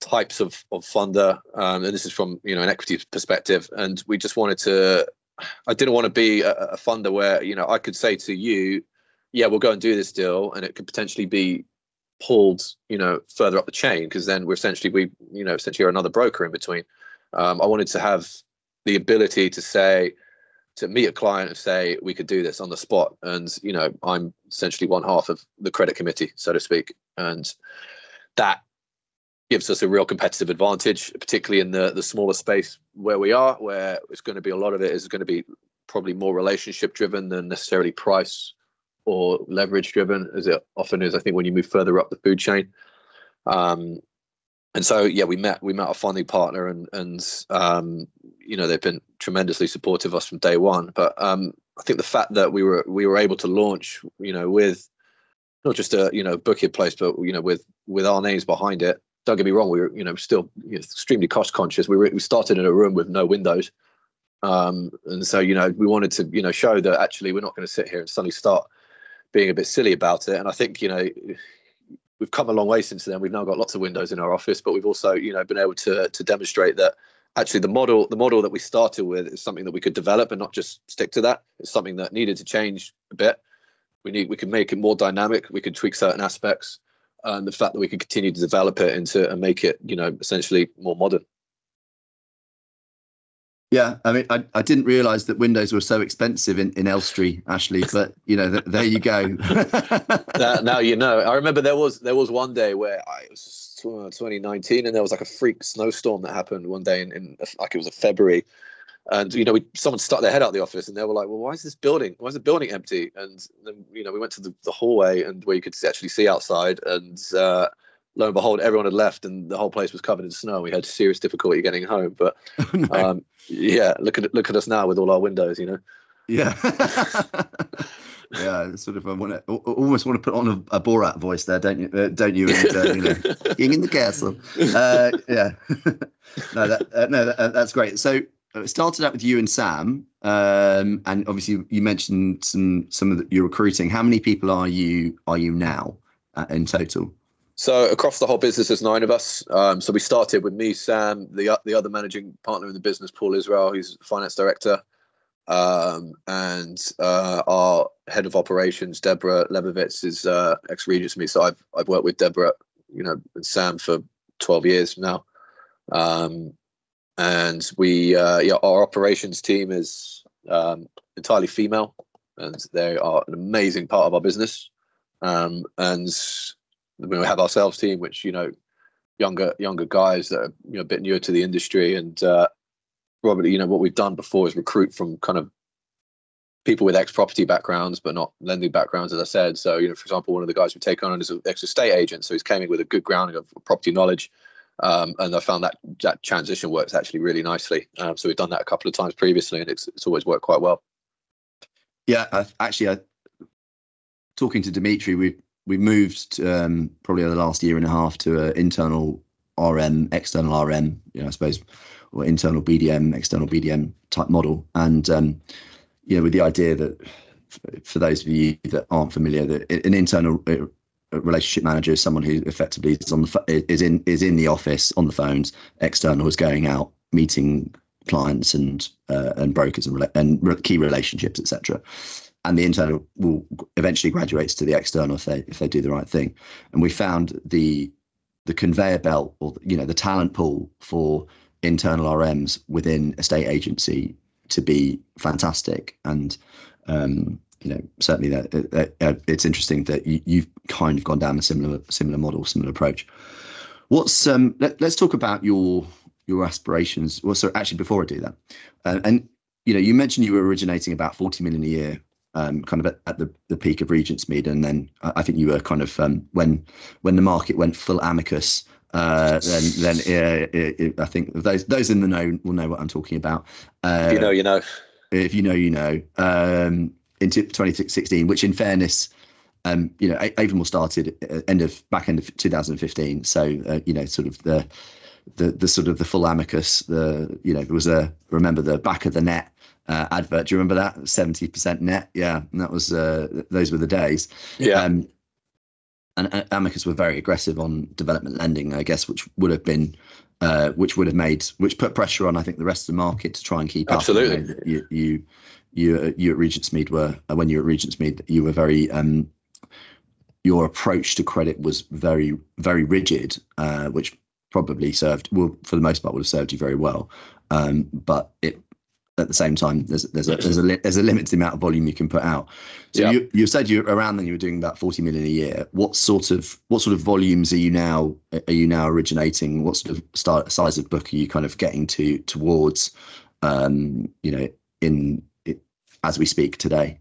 types of, of funder, um, and this is from you know an equity perspective. And we just wanted to. I didn't want to be a, a funder where you know I could say to you, yeah, we'll go and do this deal, and it could potentially be pulled you know further up the chain because then we're essentially we you know essentially are another broker in between. Um, I wanted to have the ability to say to meet a client and say we could do this on the spot and you know i'm essentially one half of the credit committee so to speak and that gives us a real competitive advantage, particularly in the the smaller space where we are, where it's going to be a lot of it is going to be probably more relationship driven than necessarily price or leverage driven, as it often is. I think when you move further up the food chain. Um, and so yeah, we met we met our funding partner, and and um, you know they've been tremendously supportive of us from day one. But um, I think the fact that we were we were able to launch, you know, with not just a you know book place, but you know with with our names behind it, don't get me wrong, we were you know still you know, extremely cost conscious. We were, we started in a room with no windows, um, and so you know we wanted to you know show that actually we're not going to sit here and suddenly start being a bit silly about it. And I think you know we've come a long way since then. We've now got lots of windows in our office, but we've also you know been able to to demonstrate that actually the model the model that we started with is something that we could develop and not just stick to that. It's something that needed to change a bit. We need we could make it more dynamic. We could tweak certain aspects and the fact that we can continue to develop it into and make it, you know, essentially more modern. Yeah, I mean, I, I didn't realise that Windows were so expensive in, in Elstree, Ashley. But you know, th- there you go. now, now, you know. I remember there was there was one day where I, it was 2019, and there was like a freak snowstorm that happened one day in, in like it was a February, and you know, we, someone stuck their head out the office, and they were like, "Well, why is this building? Why is the building empty?" And then you know, we went to the, the hallway, and where you could actually see outside, and uh, lo and behold, everyone had left, and the whole place was covered in snow. We had serious difficulty getting home, but oh, no. um, yeah, look at look at us now with all our windows, you know. Yeah. yeah, sort of. I want to almost want to put on a, a Borat voice there, don't you? Uh, don't you? And, uh, you know, king in the castle. Uh, yeah. no, that, uh, no, that, uh, that's great. So it started out with you and Sam, um, and obviously you mentioned some some of the, your recruiting. How many people are you are you now uh, in total? So across the whole business, there's nine of us. Um, so we started with me, Sam, the the other managing partner in the business, Paul Israel, who's finance director, um, and uh, our head of operations, Deborah Lebovitz, is uh, ex Regentsmead. So I've I've worked with Deborah, you know, and Sam for 12 years now. Um, and we uh, yeah our operations team is um, entirely female and they are an amazing part of our business. Um, and we have our sales team which you know younger younger guys that are you know a bit newer to the industry. And uh, probably you know what we've done before is recruit from kind of people with ex property backgrounds but not lending backgrounds as i said. So you know for example one of the guys we take on is an ex estate agent. So he's came in with a good grounding of property knowledge Um, and I found that that transition works actually really nicely. Um, so we've done that a couple of times previously, and it's it's always worked quite well. Yeah, actually, I, talking to Dimitri, we we moved um, probably over the last year and a half to an internal RM, external RM, you know, I suppose, or internal BDM, external BDM type model, and um, you know, with the idea that for those of you that aren't familiar, that an internal relationship manager is someone who effectively is on the is in is in the office on the phones. External is going out meeting clients and uh, and brokers and and key relationships, etc. And the internal will eventually graduates to the external if they if they do the right thing. And we found the the conveyor belt or you know the talent pool for internal RMs within a state agency to be fantastic and um, you know certainly that, uh, uh, it's interesting that you, have kind of gone down a similar similar model similar approach what's um let, us talk about your your aspirations well so actually before i do that uh, and you know you mentioned you were originating about 40 million a year um, kind of at, at, the, the peak of Regentsmead, and then I think you were kind of um, when when the market went full amicus. Uh, then, then uh, it, it, I think those those in the know will know what I'm talking about. Uh, if you know, you know. If you know, you know. Um, into 2016, which in fairness, um, you know, Avamore started end of back end of 2015. So uh, you know, sort of the the the sort of the full amicus. The you know, there was a remember the back of the net uh, advert. Do you remember that? 70% net. Yeah, and that was uh, those were the days. Yeah. Um, and uh, Amicus were very aggressive on development lending, I guess, which would have been, uh, which would have made, which put pressure on, I think, the rest of the market to try and keep Absolutely. up. Absolutely. You, you, you, you at Regentsmead were when you were at Regentsmead, you were very, um, your approach to credit was very, very rigid, uh, which probably served, well, for the most part, would have served you very well. Um, but it at the same time there's there's a there's a li- there's a limited amount of volume you can put out so yeah. you you said you around then you were doing about 40 million a year what sort of what sort of volumes are you now are you now originating what sort of start, size of book are you kind of getting to towards um you know in as we speak today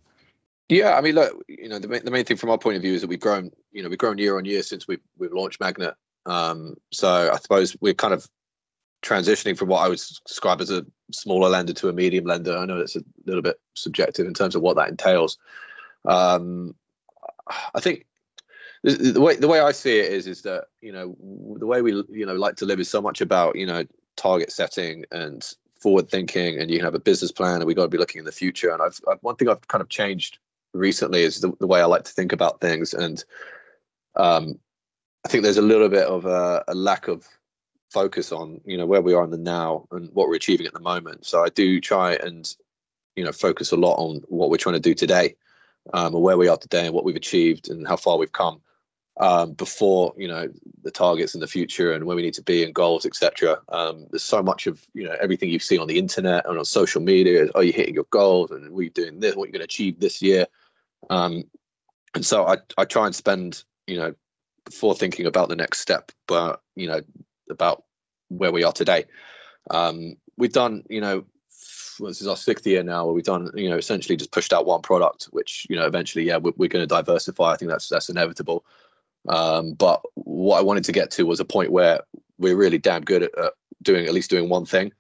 yeah i mean look you know the main, the main thing from our point of view is that we've grown you know we've grown year on year since we've we've launched magnet um so i suppose we're kind of transitioning from what I would describe as a smaller lender to a medium lender. I know it's a little bit subjective in terms of what that entails. Um, I think the way the way I see it is is that you know the way we you know like to live is so much about you know target setting and forward thinking, and you can have a business plan, and we got to be looking in the future. And I've, I've one thing I've kind of changed recently is the, the way I like to think about things, and um, I think there's a little bit of a, a lack of focus on you know where we are in the now and what we're achieving at the moment. So i do try and you know focus a lot on what we're trying to do today um, and where we are today and what we've achieved and how far we've come um, before you know the targets in the future and where we need to be and goals etc um, there's so much of you know everything you see on the internet and on social media are you hitting your goals and are you doing this what are you're going to achieve this year um, and so I, I try and spend you know before thinking about the next step but you know about where we are today. Um, we've done, you know, this is our sixth year now where we've done, you know, essentially just pushed out one product, which, you know, eventually, yeah, we're, we're going to diversify. I think that's that's inevitable. Um, but what I wanted to get to was a point where we're really damn good at, at doing at least doing one thing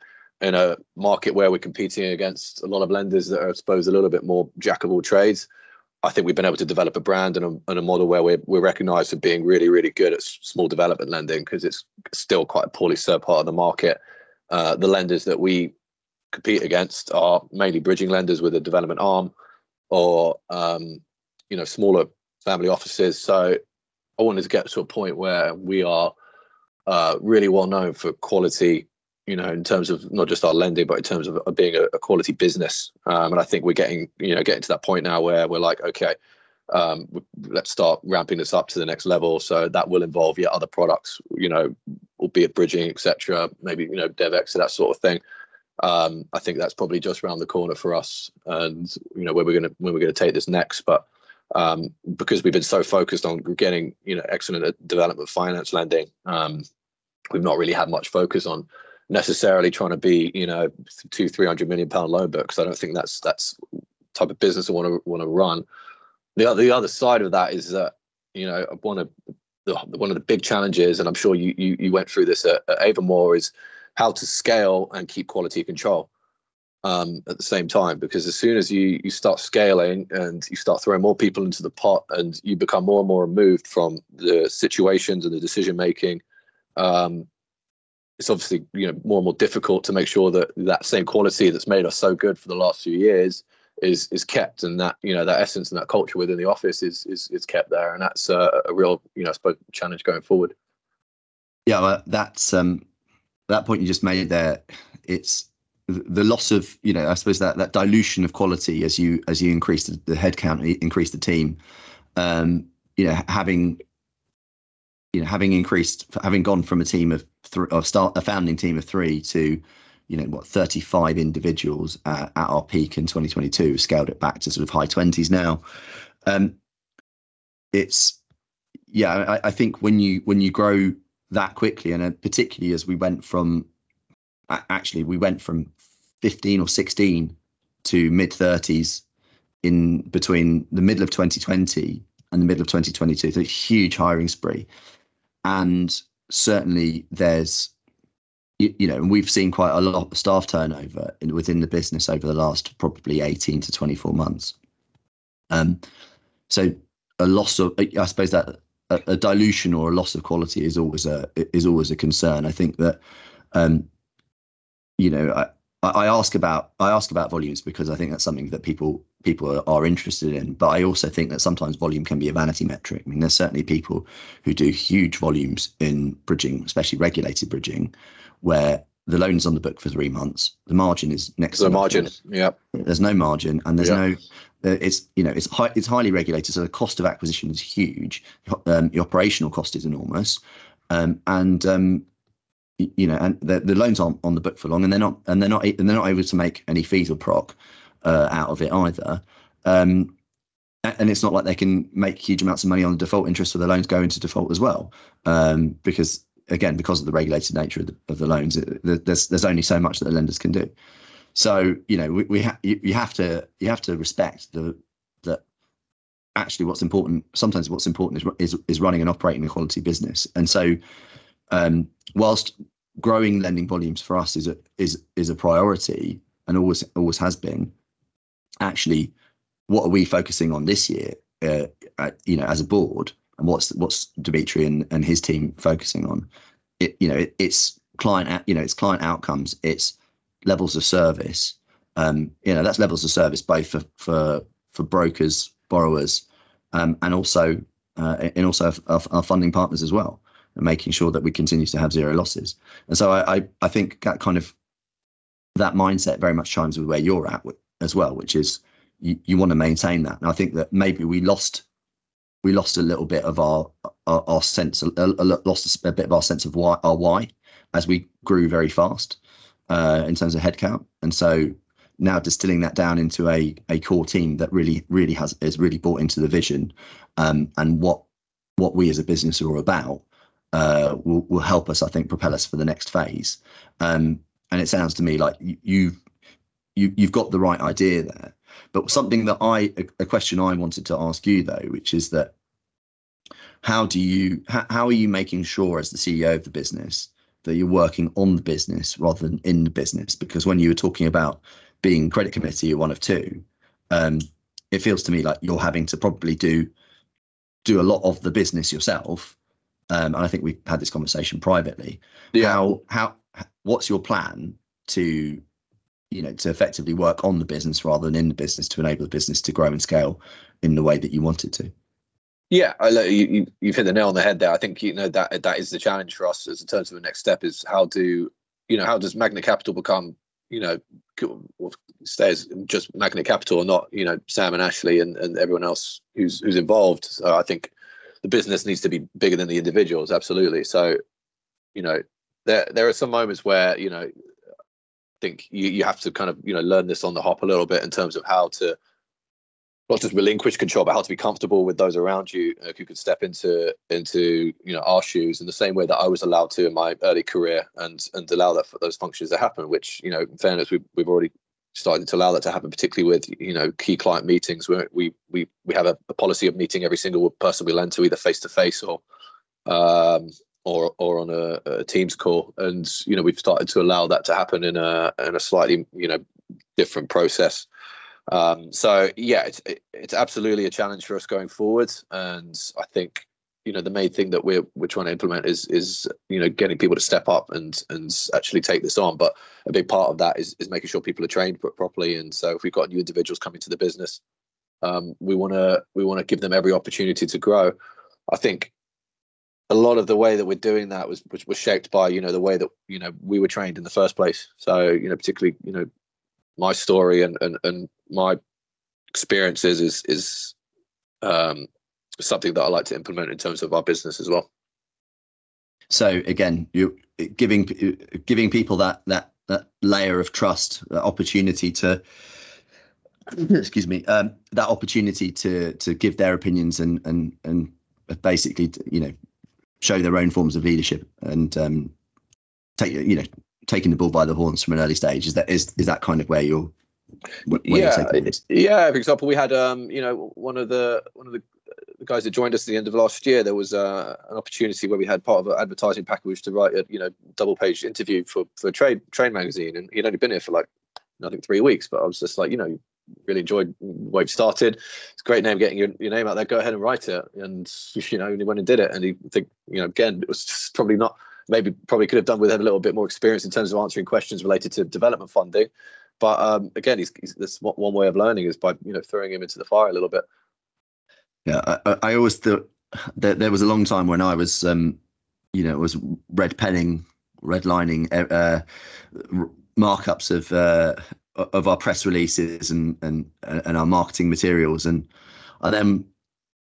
in a market where we're competing against a lot of lenders that are, I suppose, a little bit more jack of all trades. I think we've been able to develop a brand and a, and a model where we're, we're recognized for being really, really good at small development lending because it's still quite a poorly served part of the market. Uh, the lenders that we compete against are mainly bridging lenders with a development arm or, um, you know, smaller family offices. So I wanted to get to a point where we are uh, really well known for quality you know, in terms of not just our lending, but in terms of, being a, a, quality business. Um, and I think we're getting, you know, getting to that point now where we're like, okay, um, let's start ramping this up to the next level. So that will involve yeah other products, you know, albeit bridging, etc. Maybe you know DevX that sort of thing. Um, I think that's probably just around the corner for us, and you know where we're gonna where we're gonna take this next. But um, because we've been so focused on getting you know excellent development finance lending, um, we've not really had much focus on necessarily trying to be, you know, two, three hundred million pound loan books. I don't think that's that's type of business I want to want to run. The other the other side of that is that you know want to the, one of the big challenges, and I'm sure you you, you went through this at, at is how to scale and keep quality control um, at the same time. Because as soon as you you start scaling and you start throwing more people into the pot, and you become more and more removed from the situations and the decision making, um, it's obviously you know more and more difficult to make sure that that same quality that's made us so good for the last few years is is kept and that you know that essence and that culture within the office is is, is kept there and that's a, a real you know challenge going forward yeah well, that's um that point you just made there it's the loss of you know i suppose that that dilution of quality as you as you increase the, the headcount increase the team. Um you know having you know having increased having gone from a team of three or start a founding team of three to you know what 35 individuals at, at our peak in 2022 scaled it back to sort of high 20s now. Um it's yeah I, I think when you when you grow that quickly and uh, particularly as we went from actually we went from 15 or 16 to mid 30s in between the middle of 2020 and the middle of 2022 it's a huge hiring spree and certainly there's you, you know, and we've seen quite a lot of staff turnover in, within the business over the last probably 18 to 24 months. Um, so a loss of, I suppose that a, a, dilution or a loss of quality is always a is always a concern. I think that, um, you know, I, I ask about I ask about volumes because I think that's something that people people are, are, interested in. But I also think that sometimes volume can be a vanity metric. I mean, there's certainly people who do huge volumes in bridging, especially regulated bridging, where the loan is on the book for three months. The margin is next. To the margin, yeah. There's no margin, and there's no. Uh, it's you know it's high, it's highly regulated, so the cost of acquisition is huge. Um, the operational cost is enormous, um, and um, you know, and the, the loans aren't on the book for long, and they're not, and they're not, and they're not able to make any fees or proc uh, out of it either. Um, and it's not like they can make huge amounts of money on the default interest for the loans go into default as well, um, because again, because of the regulated nature of the, of the loans, it, there's there's only so much that the lenders can do. So you know, we, we ha- you, you have to you have to respect the that actually what's important. Sometimes what's important is is, is running and operating a quality business. And so, whilst growing lending volumes for us is a is is a priority and always always has been. Actually, what are we focusing on this year? Uh, at, you know, as a board, and what's what's Dimitri and, his team focusing on? It's client you know it's client outcomes, it's levels of service. Um, you know that's levels of service both for for for brokers, borrowers, um, and also uh, our, funding partners as well, and making sure that we continue to have zero losses. And so I I, I think that kind of that mindset very much chimes with where you're at as well, which is you, you want to maintain that. And I think that maybe we lost we lost a little bit of our our, our sense, a, a, lost a bit of our sense of why our why as we grew very fast uh, in terms of headcount, and so now distilling that down into a a core team that really really has is really bought into the vision um, and what what we as a business are about uh, will will help us, I think, propel us for the next phase. Um, and it sounds to me like you, you've you, you've got the right idea there. But something that I, a question I wanted to ask you though, which is that how do you, how, how are you making sure as the CEO of the business that you're working on the business rather than in the business? Because when you were talking about being credit committee, you're one of two. Um, it feels to me like you're having to probably do do a lot of the business yourself. Um, and I think we've had this conversation privately. Yeah. How how what's your plan to you know to effectively work on the business rather than in the business to enable the business to grow and scale in the way that you want it to yeah I, you, you've hit the nail on the head there i think you know that that is the challenge for us as in terms of the next step is how do you know how does magnet capital become you know stays just magnet capital or not you know sam and ashley and, and everyone else who's who's involved so i think the business needs to be bigger than the individuals absolutely so you know there there are some moments where you know I think you, you have to kind of you know learn this on the hop a little bit in terms of how to not just relinquish control, but how to be comfortable with those around you uh, who could step into into you know our shoes in the same way that I was allowed to in my early career, and and allow that for those functions to happen. Which you know, in fairness, we've we've already started to allow that to happen, particularly with you know key client meetings where we we we have a, a policy of meeting every single person we lend to either face to face or um, or or on a, a Teams call, and you know we've started to allow that to happen in a in a slightly you know different process. Um, so yeah, it's it's absolutely a challenge for us going forward, and I think you know the main thing that we're we're trying to implement is is you know getting people to step up and and actually take this on. But a big part of that is is making sure people are trained properly. And so if we've got new individuals coming to the business, um, we want to we want to give them every opportunity to grow. I think a lot of the way that we're doing that was, was was shaped by you know the way that you know we were trained in the first place. So you know particularly you know my story and and and my experiences is is um, something that I like to implement in terms of our business as well. So again, you giving giving people that that that layer of trust, that opportunity to excuse me, um, that opportunity to to give their opinions and and and basically you know show their own forms of leadership and um, take you know taking the bull by the horns from an early stage. Is that is is that kind of where you're? Where yeah, yeah. For example, we had um, you know, one of the one of the the guys that joined us at the end of last year, there was uh, an opportunity where we had part of an advertising package to write a you know double page interview for for trade trade magazine, and he'd only been here for like I think three weeks, but I was just like you know really enjoyed where you started. It's a great name getting your, your name out there. Go ahead and write it, and you know he went and did it, and he think you know again it was probably not maybe probably could have done with a little bit more experience in terms of answering questions related to development funding. But um, again, he's, he's this one way of learning is by you know throwing him into the fire a little bit. Yeah, I, I always thought that there was a long time when I was, um, you know, was red penning, redlining uh, markups of uh, of our press releases and and and our marketing materials, and and then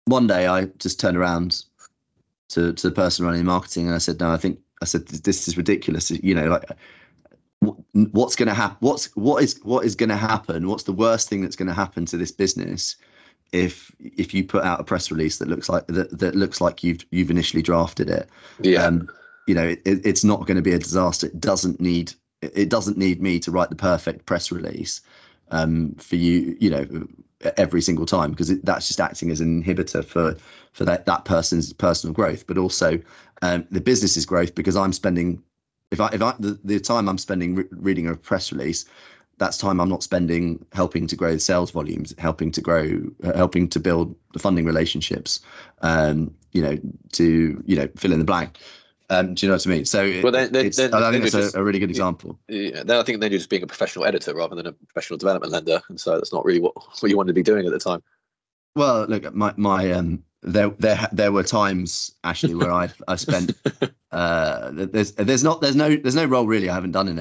one day I just turned around to to the person running marketing and I said, no, I think I said this is ridiculous. You know, like what's going to happen? What's what is what is going to happen? What's the worst thing that's going to happen to this business if if you put out a press release that looks like that, that looks like you've you've initially drafted it? Yeah. Um, you know, it, it's not going to be a disaster. It doesn't need it doesn't need me to write the perfect press release um, for you. You know, every single time because it, that's just acting as an inhibitor for for that that person's personal growth, but also um, the business's growth because I'm spending if I if I the, the time I'm spending re- reading a press release, that's time I'm not spending helping to grow the sales volumes, helping to grow, uh, helping to build the funding relationships, um, you know, to you know fill in the blank. Um, do you know what I mean? So well, then, then, then, I think it's just, a, a, really good example. Yeah, then I think then you're just being a professional editor rather than a professional development lender, and so that's not really what, what you wanted to be doing at the time. Well, look, my my um, there there there were times actually where I I spent uh, there's there's not there's no there's no role really I haven't done in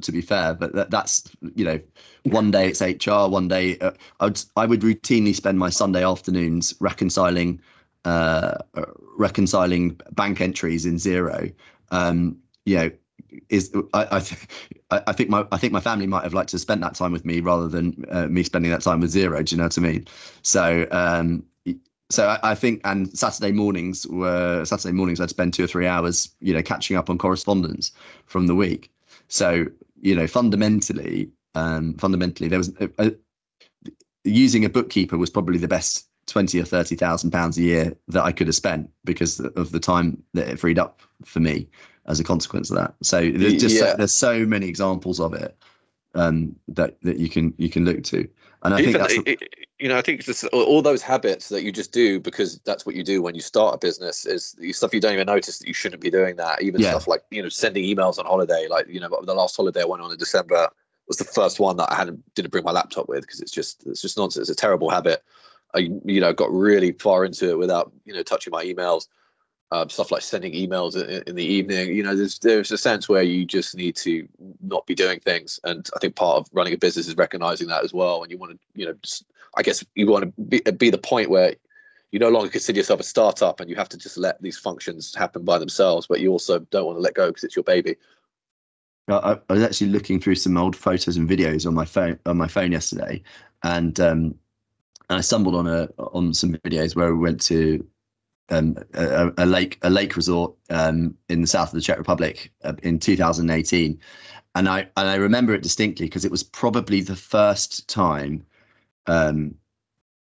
to be fair, but that, that's you know one day it's HR, one day uh, I would I would routinely spend my Sunday afternoons reconciling uh, reconciling bank entries in Xero. Um, you know, is I I, I think my I think my family might have liked to spend that time with me rather than uh, me spending that time with Xero. Do you know what I mean? So um, so I, I, think and Saturday mornings were Saturday mornings I'd spend two or three hours you know catching up on correspondence from the week. So you know fundamentally um, fundamentally there was a, a, using a bookkeeper was probably the best twenty or thirty thousand pounds a year that I could have spent because of the time that it freed up for me as a consequence of that. So there's just yeah. so, there's so many examples of it um, that that you can you can look to, and I Even, think that's you know I think just all those habits that you just do because that's what you do when you start a business is stuff you don't even notice that you shouldn't be doing that. Even yeah. stuff like you know sending emails on holiday, like you know the last holiday I went on in December was the first one that I hadn't didn't bring my laptop with because it's just it's just nonsense. It's a terrible habit. I you know got really far into it without you know touching my emails. Um, stuff like sending emails in, in, the evening. You know, there's there's a sense where you just need to not be doing things, and I think part of running a business is recognizing that as well. And you want to, you know, just, I guess you want to be, be the point where you no longer consider yourself a startup, and you have to just let these functions happen by themselves. But you also don't want to let go because it's your baby. I, I, was actually looking through some old photos and videos on my phone on my phone yesterday, and um, and I stumbled on a on some videos where we went to um, a, a, lake a lake resort um, in the south of the Czech Republic uh, in 2018, and I and I remember it distinctly because it was probably the first time um,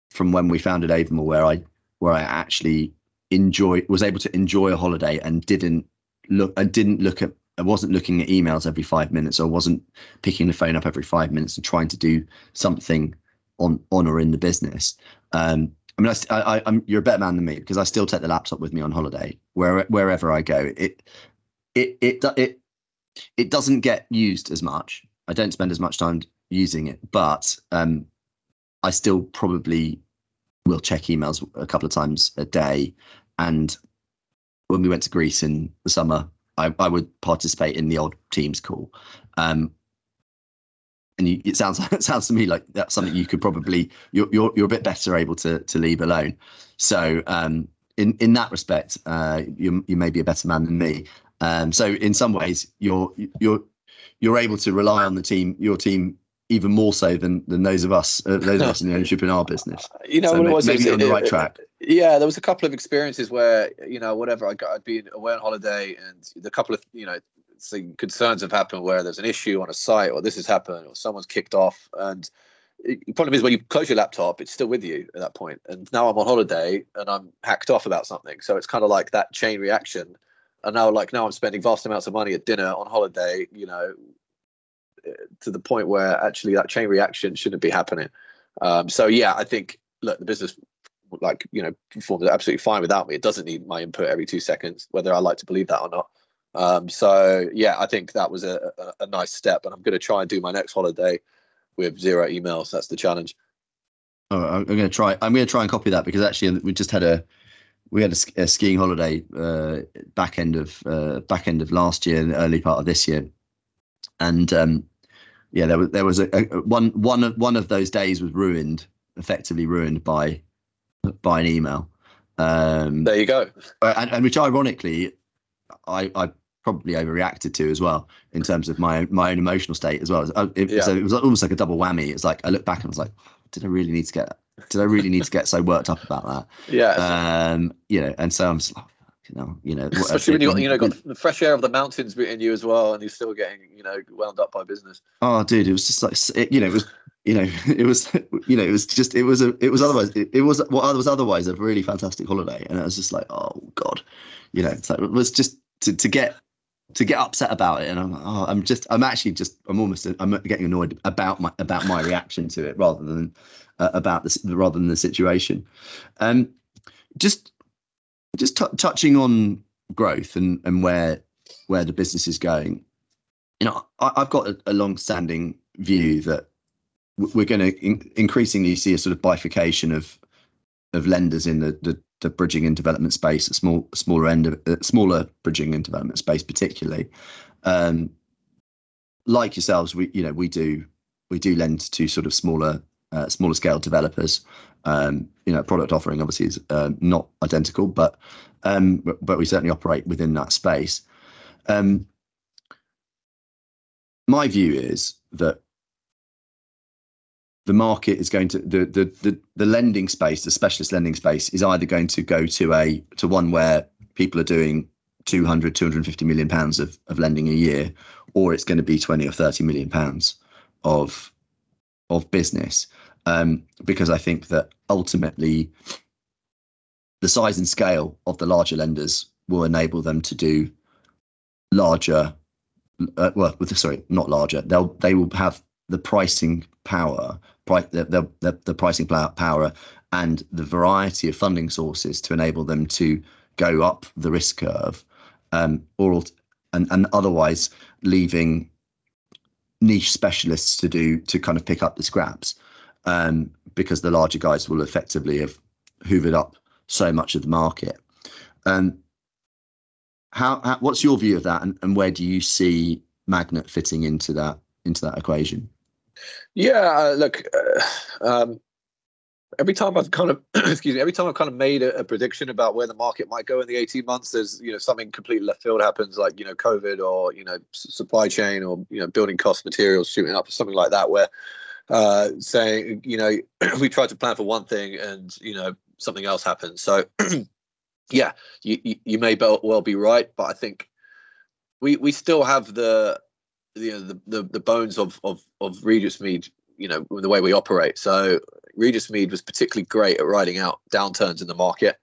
from when we founded Avamore where I where I actually enjoy was able to enjoy a holiday and didn't look and didn't look at I wasn't looking at emails every five minutes or wasn't picking the phone up every five minutes and trying to do something on on or in the business. Um, I mean, I, am you're a better man than me because I still take the laptop with me on holiday where, wherever I go. It it it it it doesn't get used as much. I don't spend as much time using it, but um, I still probably will check emails a couple of times a day. And when we went to Greece in the summer, I, I would participate in the old Teams call. Um, and you, it sounds it sounds to me like that's something you could probably you're you're, you're a bit better able to to leave alone. So um, in in that respect, uh, you you may be a better man than me. Um, so in some ways, you're you're you're able to rely on the team, your team, even more so than than those of us, uh, those of us in the ownership in our business. You know, so maybe, was, maybe you're on the right track. Yeah, there was a couple of experiences where you know, whatever I got, I'd be away on holiday, and the couple of you know, concerns have happened where there's an issue on a site, or this has happened, or someone's kicked off, and the problem is when you close your laptop, it's still with you at that point. And now I'm on holiday and I'm hacked off about something, so it's kind of like that chain reaction. And now, like now, I'm spending vast amounts of money at dinner on holiday, you know, to the point where actually that chain reaction shouldn't be happening. Um, so yeah, I think look, the business like you know performs absolutely fine without me. It doesn't need my input every two seconds, whether I like to believe that or not. Um, so yeah, I think that was a, a, a nice step, and I'm going to try and do my next holiday with zero emails. That's the challenge. Oh, I'm going to try. I'm going to try and copy that because actually we just had a we had a, a skiing holiday uh, back end of uh, back end of last year and early part of this year, and um, yeah, there was there was a, a, one one of one of those days was ruined, effectively ruined by by an email. Um, there you go. And, and which ironically, I, I probably overreacted to as well in terms of my my own emotional state as well. It, yeah. So it was almost like a double whammy. It's like I look back and I was like, did I really need to get? Did I really need to get so worked up about that? Yeah. Um. You know, and so I'm just like, you know, you know, especially when you you know got the fresh air of the mountains in you as well, and you're still getting you know wound up by business. Oh, dude, it was just like it, you know, it was you know, it was you know, it was just it was a it was otherwise it, it was what was otherwise a really fantastic holiday, and I was just like, oh god, you know, it's like it was just to to get to get upset about it and I'm oh, I'm just I'm actually just I'm almost I'm getting annoyed about my about my reaction to it rather than uh, about this rather than the situation. Um, just just t- touching on growth and and where where the business is going. You know, I, have got a, a long-standing view that we're going to in- increasingly see a sort of bifurcation of of lenders in the, the, the bridging and development space, a small smaller end of uh, smaller bridging and development space, particularly. Um, like yourselves, we you know we do we do lend to sort of smaller uh, smaller scale developers. Um, you know, product offering obviously is uh, not identical, but, um, but, we certainly operate within that space. Um, my view is that the market is going to the, the the the lending space, the specialist lending space, is either going to go to a to one where people are doing 200 250 million pounds of, of lending a year or it's going to be 20 or 30 million pounds of of business um, because I think that ultimately the size and scale of the larger lenders will enable them to do larger. Uh, well, sorry, not larger. They'll they will have the pricing power, the, the, the pricing power, and the variety of funding sources to enable them to go up the risk curve, um, or and and otherwise leaving niche specialists to do to kind of pick up the scraps um, because the larger guys will effectively have hoovered up so much of the market. Um, how, how, what's your view of that, and, and where do you see Magnet fitting into that into that equation? Yeah, uh, look, uh, um, every time I've kind of excuse me, every time I've kind of made a, a, prediction about where the market might go in the 18 months, there's you know something completely left field happens, like you know COVID or you know supply chain or you know building cost materials shooting up or something like that, where uh, saying, you know, we tried to plan for one thing and, you know, something else happens. So, yeah, you, you, you may well be right, but I think we, we still have the, the, the, the bones of, of, of Regentsmead, you know, the way we operate. So Regentsmead was particularly great at riding out downturns in the market.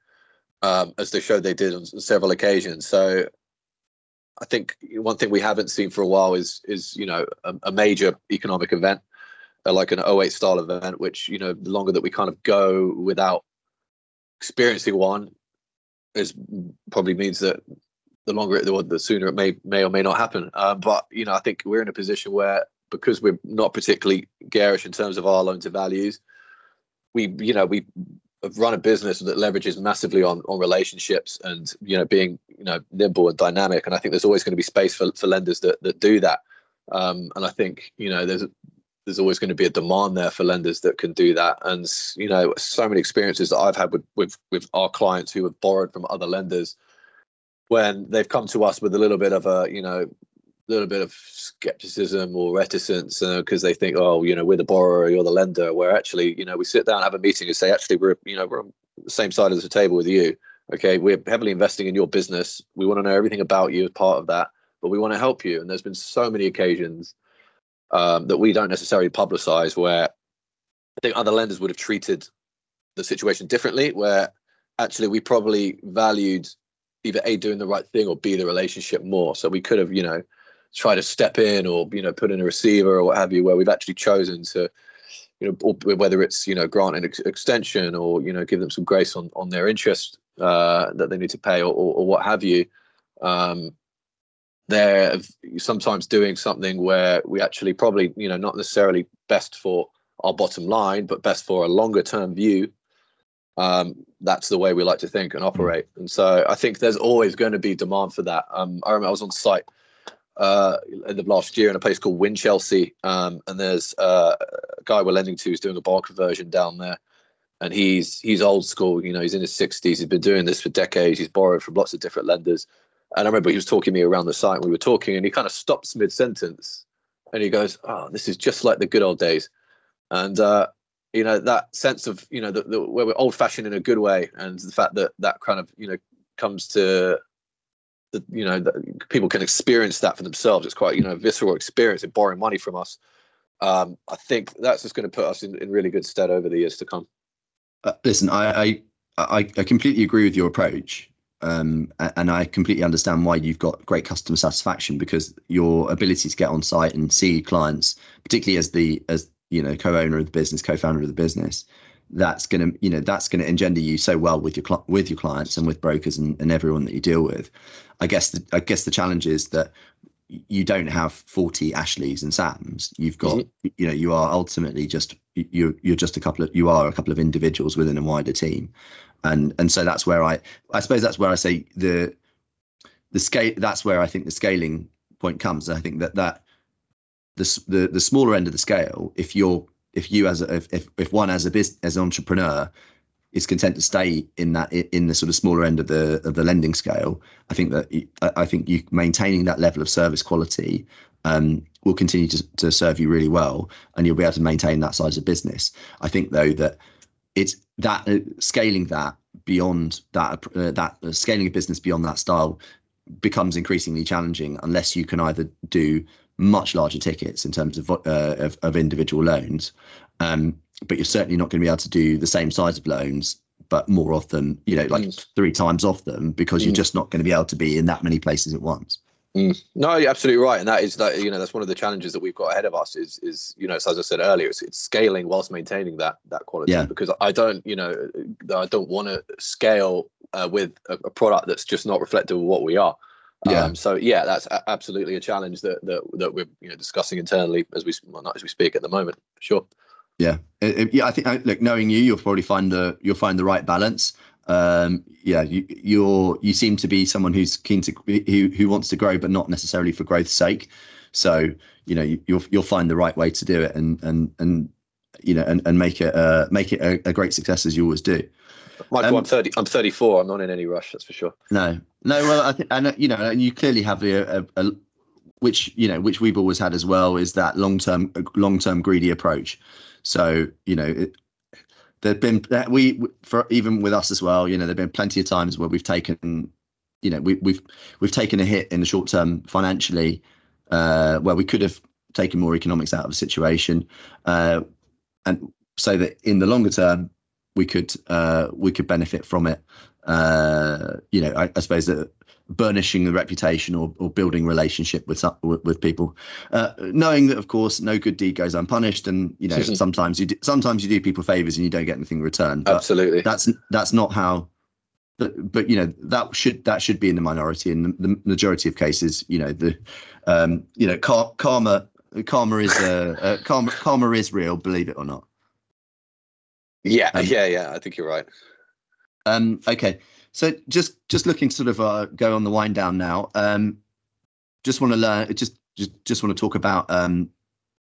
um, as they showed they did on several occasions. So I think one thing we haven't seen for a while is is you know a, a major economic event uh, like an 08 style event, which you know the longer that we kind of go without experiencing one is probably means that the longer it, the, the sooner it may may or may not happen. Uh, but you know, I think we're in a position where because we're not particularly garish in terms of our loan to values, we you know we have run a business that leverages massively on on relationships and you know being you know nimble and dynamic. And I think there's always going to be space for for lenders that that do that. Um, and I think you know there's there's always going to be a demand there for lenders that can do that. And you know, so many experiences that I've had with with with our clients who have borrowed from other lenders when they've come to us with a little bit of a you know little bit of skepticism or reticence because uh, they think oh you know we're the borrower you're the lender. Where actually you know we sit down have a meeting and say actually we're you know we're on the same side of the table with you. Okay we're heavily investing in your business. We want to know everything about you as part of that but we want to help you. And there's been so many occasions um, that we don't necessarily publicize where I think other lenders would have treated the situation differently, where actually we probably valued either A, doing the right thing or B, the relationship more. So we could have, you know, tried to step in or, you know, put in a receiver or what have you, where we've actually chosen to, you know, or whether it's, you know, grant an ex- extension or, you know, give them some grace on, on their interest uh, that they need to pay or, or, or what have you. Um, they're sometimes doing something where we actually probably you know not necessarily best for our bottom line but best for a longer term view um, that's the way we like to think and operate. And so i think there's always going to be demand for that. Um, i remember i was on site uh, end of last year in a place called winchelsea um, and there's uh, a guy we're lending to who's doing a bar conversion down there. And he's he's old school you know he's in his 60s he's been doing this for decades. He's borrowed from lots of different lenders. And I remember he was talking to me around the site, and we were talking, and he kind of stops mid sentence and he goes, Oh, this is just like the good old days. And, uh, you know, that sense of, you know, the, the, where we're old fashioned in a good way, and the fact that that kind of, you know, comes to the, you know, that people can experience that for themselves. It's quite, you know, visceral experience of borrowing money from us. Um, I think that's just going to put us in, in really good stead over the years to come. Uh, listen, I, I I completely agree with your approach. Um, and I completely understand why you've got great customer satisfaction because your ability to get on site and see clients, particularly as the as you know co-owner of the business, co-founder of the business, that's going to you know that's going to engender you so well with your with your clients and with brokers and, and everyone that you deal with. I guess the, I guess the challenge is that you don't have 40 ashleys and sams you've got mm-hmm. you know you are ultimately just you're you're just a couple of you are a couple of individuals within a wider team and and so that's where i i suppose that's where i say the the scale that's where i think the scaling point comes i think that that the the, the smaller end of the scale if you're if you as a if if one as a business as an entrepreneur is content to stay in that in the sort of smaller end of the of the lending scale, I think that I think you maintaining that level of service quality um, will continue to, to serve you really well, and you'll be able to maintain that size of business. I think though that it's that uh, scaling that beyond that uh, that uh, scaling a business beyond that style becomes increasingly challenging unless you can either do much larger tickets in terms of uh, of, of individual loans um, but you're certainly not going to be able to do the same size of loans but more of them you know like mm. three times off them because mm. you're just not going to be able to be in that many places at once mm. no you're absolutely right and that is that you know that's one of the challenges that we've got ahead of us is is you know as i said earlier it's, it's scaling whilst maintaining that that quality yeah. because i don't you know i don't want to scale uh, with a, a, product that's just not reflective of what we are yeah. Um, so yeah, that's a- absolutely a challenge that that that we're you know discussing internally as we well, not as we speak at the moment. Sure. Yeah, it, it, yeah. I think look, knowing you, you'll probably find the you'll find the right balance. Um, yeah, you you're you seem to be someone who's keen to who who wants to grow, but not necessarily for growth's sake. So you know you, will you'll find the right way to do it, and and and you know and, and make it uh, make it a, a great success as you always do. Michael, um, I'm thirty. I'm 34. I'm not in any rush. That's for sure. No, no. Well, I think, and you know, and you clearly have a, a, a which you know, which we've always had as well, is that long term, long term greedy approach. So you know, it, there've been we for even with us as well. You know, there've been plenty of times where we've taken, you know, we, we've we've taken a hit in the short term financially, uh, where we could have taken more economics out of the situation, uh, and so that in the longer term we could uh, we could benefit from it uh, you know, I, I suppose that burnishing the reputation or, or building relationship with with, with people, uh, knowing that of course no good deed goes unpunished, and you know sometimes you do, sometimes you do people favors and you don't get anything in return. Absolutely, that's that's not how. But, but you know that should that should be in the minority in the, the majority of cases. You know the um, you know car, karma karma is uh, uh, karma karma is real, believe it or not. Yeah, um, yeah, yeah. I think you're right. Um, okay, so just just looking sort of uh, go on the wind down now. Um, just want to learn. Just just just want to talk about um,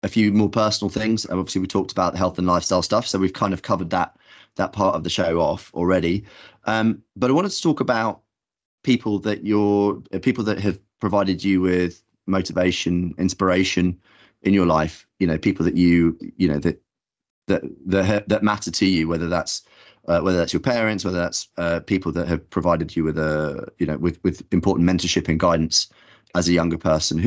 a few more personal things. Obviously, we talked about the health and lifestyle stuff, so we've kind of covered that that part of the show off already. Um, but I wanted to talk about people that you're uh, people that have provided you with motivation, inspiration in your life. You know, people that you you know that that that that matter to you, whether that's uh, whether that's your parents, whether that's uh, people that have provided you with a you know with with important mentorship and guidance as a younger person.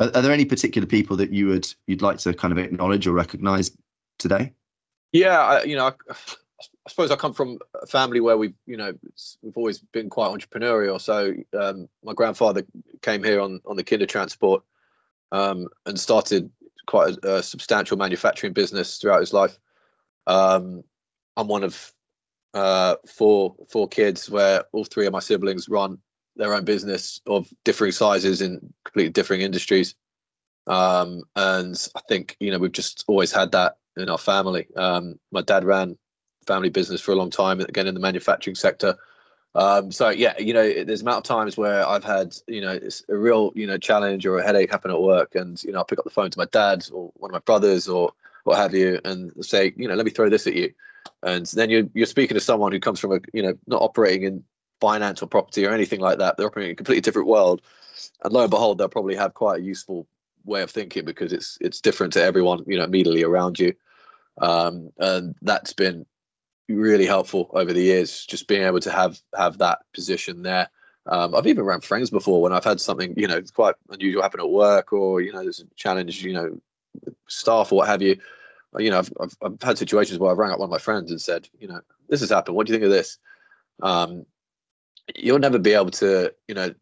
Are, are there any particular people that you would you'd like to kind of acknowledge or recognise today? Yeah, I, you know, I, I, suppose I come from a family where we've you know we've always been quite entrepreneurial. So um, my grandfather came here on on the Kindertransport um, and started quite a, a, substantial manufacturing business throughout his life. Um, I'm one of uh, four four kids where all three of my siblings run their own business of differing sizes in completely differing industries. Um, and I think you know we've just always had that in our family. Um, my dad ran family business for a long time, again in the manufacturing sector. Um, so yeah, you know, there's amount of times where I've had, you know, a real, you know, challenge or a headache happen at work, and you know, I'll pick up the phone to my dad or one of my brothers or what have you, and say, you know, let me throw this at you, and then you're you're speaking to someone who comes from a, you know, not operating in finance or property or anything like that. They're operating in a completely different world, and lo and behold, they'll probably have quite a useful way of thinking because it's it's different to everyone, you know, immediately around you, um, and that's been really helpful over the years. Just being able to have have that position there. Um, I've even ran friends before when I've had something you know quite unusual happen at work, or you know there's a challenge, you know, staff or what have you. You know, I've, I've, I've had situations where I've rang up one of my friends and said, you know, this has happened. What do you think of this? Um, you'll never be able to, you know,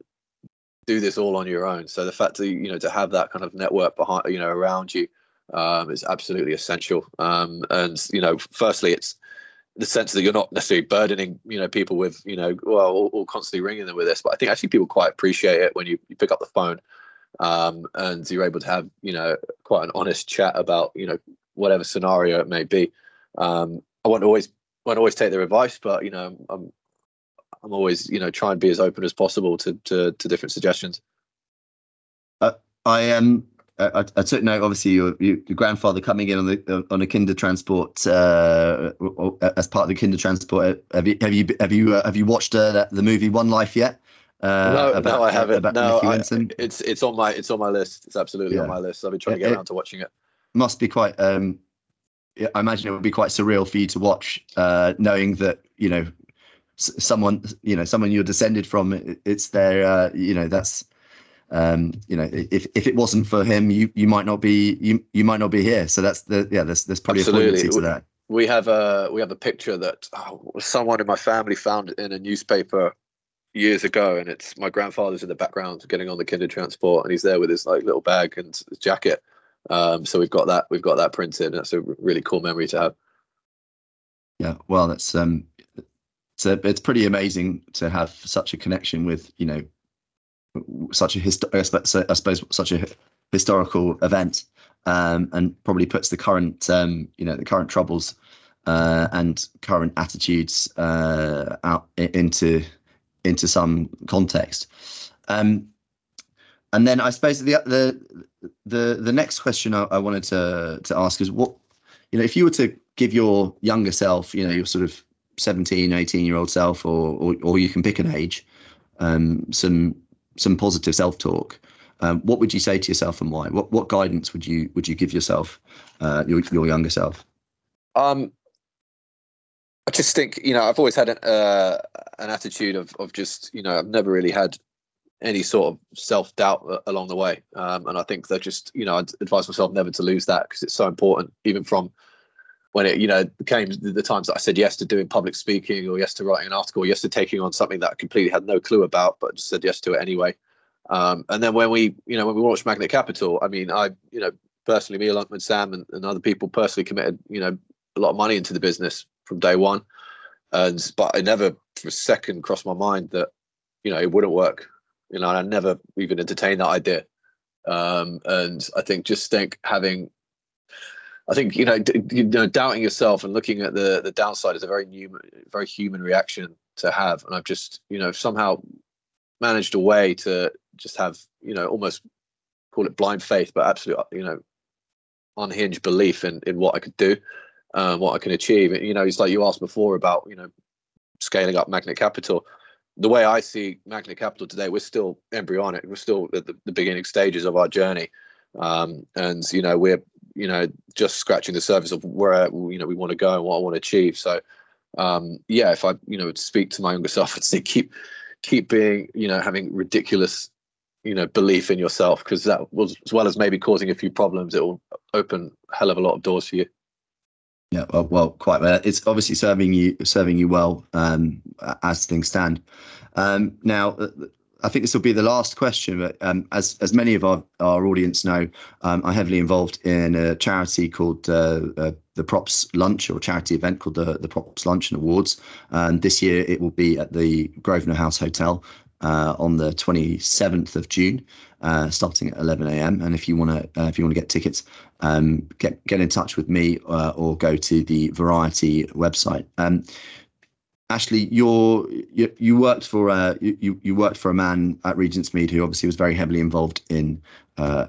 do this all on your own. So the fact that you know to have that kind of network behind, you know, around you, um, is absolutely essential. Um, and you know, firstly, it's the sense that you're not necessarily burdening you know people with you know well or, constantly ringing them with this but i think actually people quite appreciate it when you, you pick up the phone um, and you're able to have you know quite an honest chat about you know whatever scenario it may be. Um, i won't always won't always take their advice but you know i'm i'm always you know try and be as open as possible to to, to different suggestions. Uh, i am I, I, took note. Obviously, your, your grandfather coming in on the on a Kindertransport uh, as part of the Kindertransport. Have you have you have you uh, have you watched uh, the movie One Life yet? Uh, no, about, no, I haven't. About no, I, it's it's on my it's on my list. It's absolutely yeah. on my list. I've been trying to get it, around to watching it. Must be quite. Um, I imagine it would be quite surreal for you to watch, uh, knowing that you know someone you know someone you're descended from. It's their uh, you know that's um, you know, if if it wasn't for him, you you might not be you you might not be here. So that's the yeah, there's there's probably Absolutely. a to that. We have a we have a picture that oh, someone in my family found in a newspaper years ago, and it's my grandfather's in the background getting on the Kindertransport, and he's there with his like little bag and his jacket. Um, so we've got that we've got that printed. That's a really cool memory to have. Yeah, well, that's um, so it's pretty amazing to have such a connection with you know such a hist- I suppose such a historical event, um, and probably puts the current um, you know the current troubles uh, and current attitudes uh, out into into some context. Um, and then I suppose the the the the next question I, I wanted to to ask is what you know if you were to give your younger self you know your sort of 17 18 year old self or, or or you can pick an age um, some some positive self talk, um, what would you say to yourself and why? What what guidance would you would you give yourself, uh, your your younger self? Um, I just think you know I've always had an uh, an attitude of of just you know I've never really had any sort of self doubt along the way, um, and I think that just you know I'd advise myself never to lose that because it's so important, even from when it you know came the times that I said yes to doing public speaking or yes to writing an article, or yes to taking on something that I completely had no clue about, but just said yes to it anyway. Um, and then when we you know when we launched Magnet Capital, I mean I you know personally me along with Sam and, and other people personally committed you know a lot of money into the business from day one, and but I never for a second crossed my mind that you know it wouldn't work. You know, I never even entertained that idea. Um, and I think just think having I think you know, d- you know, doubting yourself and looking at the the downside is a very new, very human reaction to have. And I've just you know somehow managed a way to just have you know almost call it blind faith, but absolute you know unhinged belief in in what I could do, um, what I can achieve. You know, it's like you asked before about you know scaling up Magnet Capital. The way I see Magnet Capital today, we're still embryonic. We're still at the, the beginning stages of our journey, um, and you know we're you know just scratching the surface of where you know we want to go and what I want to achieve. So um, yeah, if I you know speak to my younger self, I'd say keep keep being you know having ridiculous you know belief in yourself because that was as well as maybe causing a few problems, it will open a hell of a lot of doors for you. Yeah, well, well, quite well. It's obviously serving you serving you well um, as things stand. Um, now, uh, I think this will be the last question, but um, as as many of our, our audience know, um, I'm heavily involved in a charity called uh, uh, the Props Lunch or charity event called the the Props Lunch and Awards. And this year it will be at the Grosvenor House Hotel uh, on the 27th of June, uh, starting at 11 a.m. And if you want to uh, if you want to get tickets, um, get get in touch with me uh, or go to the Variety website. Um, Ashley, you're, you you worked for uh, you you worked for a man at Regentsmead who obviously was very heavily involved in, uh,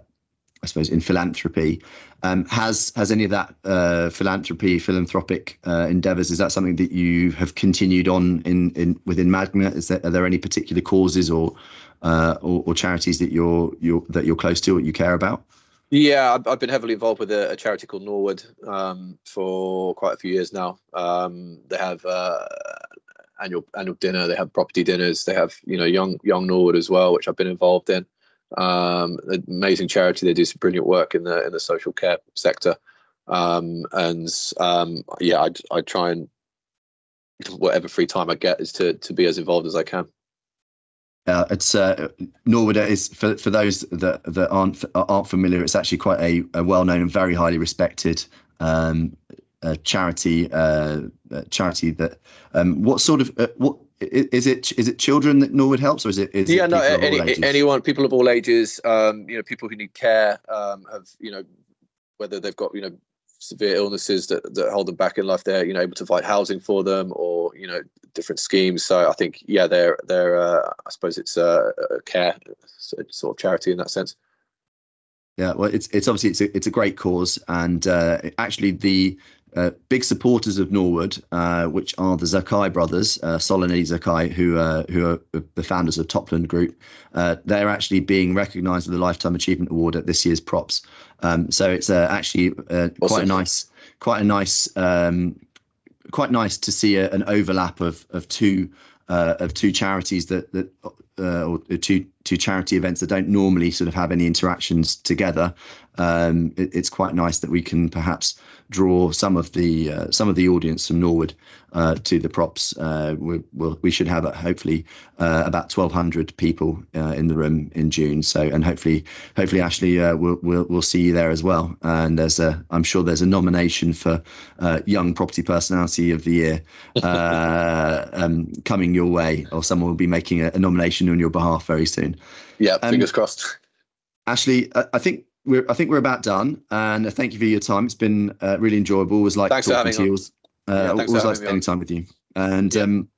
I suppose, in philanthropy. Um, has has any of that uh, philanthropy, philanthropic uh, endeavours? Is that something that you have continued on in in within Magnet? Is there are there any particular causes or uh, or, or charities that you're you're that you're close to or you care about? Yeah, I've, been heavily involved with a, a charity called Norwood um, for quite a few years now. Um, they have uh, annual annual dinner, they have property dinners, they have you know young young Norwood as well, which I've been involved in. Um, amazing charity. They do some brilliant work in the in the social care sector. Um, and um, yeah, I I try and whatever free time I get is to to be as involved as I can. Uh, it's uh, Norwood is for, for those that that aren't aren't familiar. It's actually quite a, a well known and very highly respected um, uh, charity. Uh, charity that. Um, what sort of uh, what is it? Is it children that Norwood helps, or is it? Is yeah, it no, any, anyone, people of all ages. Um, you know, people who need care. Um, have you know, whether they've got you know severe illnesses that, that hold them back in life, they're you know able to provide housing for them, or you know different schemes. So I think yeah, they're they're uh, I suppose it's a, a care sort of charity in that sense. Yeah, well, it's it's obviously it's a it's a great cause, and uh, actually the uh, big supporters of Norwood, uh, which are the Zakay brothers, uh, Solon and Zakay, who uh, who are the founders of Topland Group. Uh, they're actually being recognised with the Lifetime Achievement Award at this year's Props. Um, so it's uh, actually uh, awesome. quite a nice, quite a nice, um, quite nice to see a, an overlap of of two of two charities that that or two two charity events that don't normally sort of have any interactions together. Um, it, it's quite nice that we can perhaps draw some of the uh, some of the audience from Norwood uh, to the props. Uh, we, we'll, we should have uh, hopefully uh, about 1,200 people uh, in the room in June. So and hopefully hopefully Ashley we'll, we'll we'll see you there as well. And there's a I'm sure there's a nomination for young property personality of the year um, coming your way, or someone will be making a, a, nomination on your behalf very soon. Yeah, fingers um, crossed. Ashley, I think we're I think we're about done. And thank you for your time. It's been uh, really enjoyable. Always like thanks talking to you. Always, uh, yeah, always like spending time with you. And yeah. um,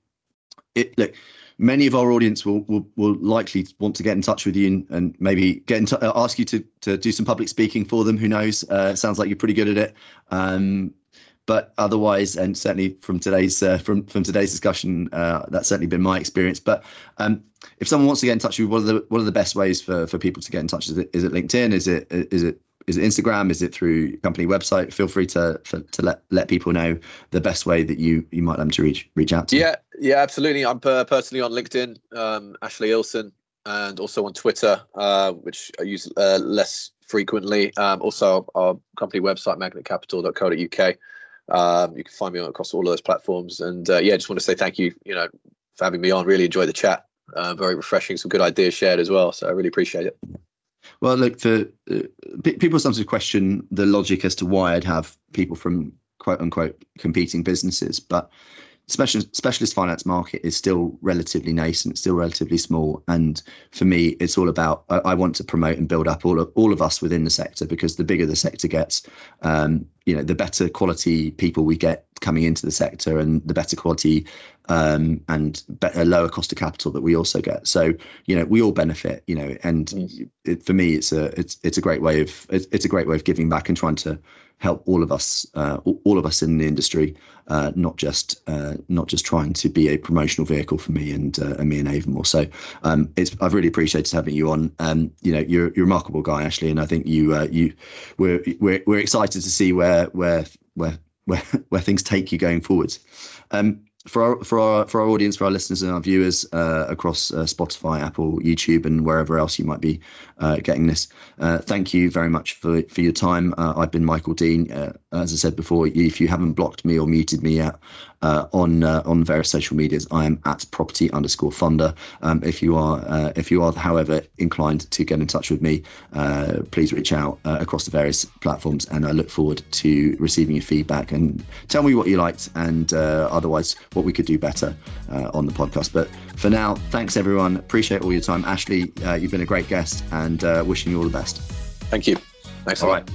it look, many of our audience will, will will likely want to get in touch with you and, and maybe get in t- uh, ask you to to do some public speaking for them. Who knows? Uh, sounds like you're pretty good at it. Um, but otherwise, and certainly from today's uh, from from today's discussion, uh, that's certainly been my experience. But um, if someone wants to get in touch with you, what are the what are the best ways for for people to get in touch? Is it is it LinkedIn? Is it is it is it Instagram? Is it through company website? Feel free to for, to let let people know the best way that you you might them to reach reach out to. Yeah, yeah, absolutely. I'm personally on LinkedIn, um, Ashley Ilsen, and also on Twitter, uh, which I use uh, less frequently. Um, also, our company website, magnetcapital.co.uk. Um, you can find me across all of those platforms. And uh, yeah, I just want to say thank you, you know, for having me on. Really enjoyed the chat. Uh, very refreshing. Some good ideas shared as well. So I really appreciate it. Well, look, for uh, people sometimes question the logic as to why I'd have people from quote unquote competing businesses, but special, specialist finance market is still relatively nascent, still relatively small. And for me, it's all about I, I, want to promote and build up all of all of us within the sector because the bigger the sector gets, um, you know, the better quality people we get coming into the sector, and the better quality um, and better lower cost of capital that we also get. So you know, we all benefit. You know, and mm. it, for me, it's a it's it's a great way of it's, it's a great way of giving back and trying to help all of us, uh, all of us in the industry, uh, not just uh, not just trying to be a promotional vehicle for me and, uh, and me and Avamore. So um, it's I've really appreciated having you on. Um, you know, you're, you're a remarkable guy, Ashley, and I think you uh, you we're, we're we're excited to see where where where where where things take you going forwards. Um, for our for our for our audience, for our listeners and our viewers uh, across uh, Spotify, Apple, YouTube, and wherever else you might be uh, getting this, uh, thank you very much for for your time. Uh, I've been Michael Dean. Uh, as I said before, if you haven't blocked me or muted me yet, uh, on uh, on various social medias. I am at property underscore funder. Um, if you are uh, if you are, however, inclined to get in touch with me, uh, please reach out uh, across the various platforms, and I look forward to receiving your feedback and tell me what you liked and uh, otherwise what we could do better on the podcast. But for now, thanks everyone. Appreciate all your time, Ashley. you've been a great guest, and wishing you all the best. Thank you. Thanks a lot.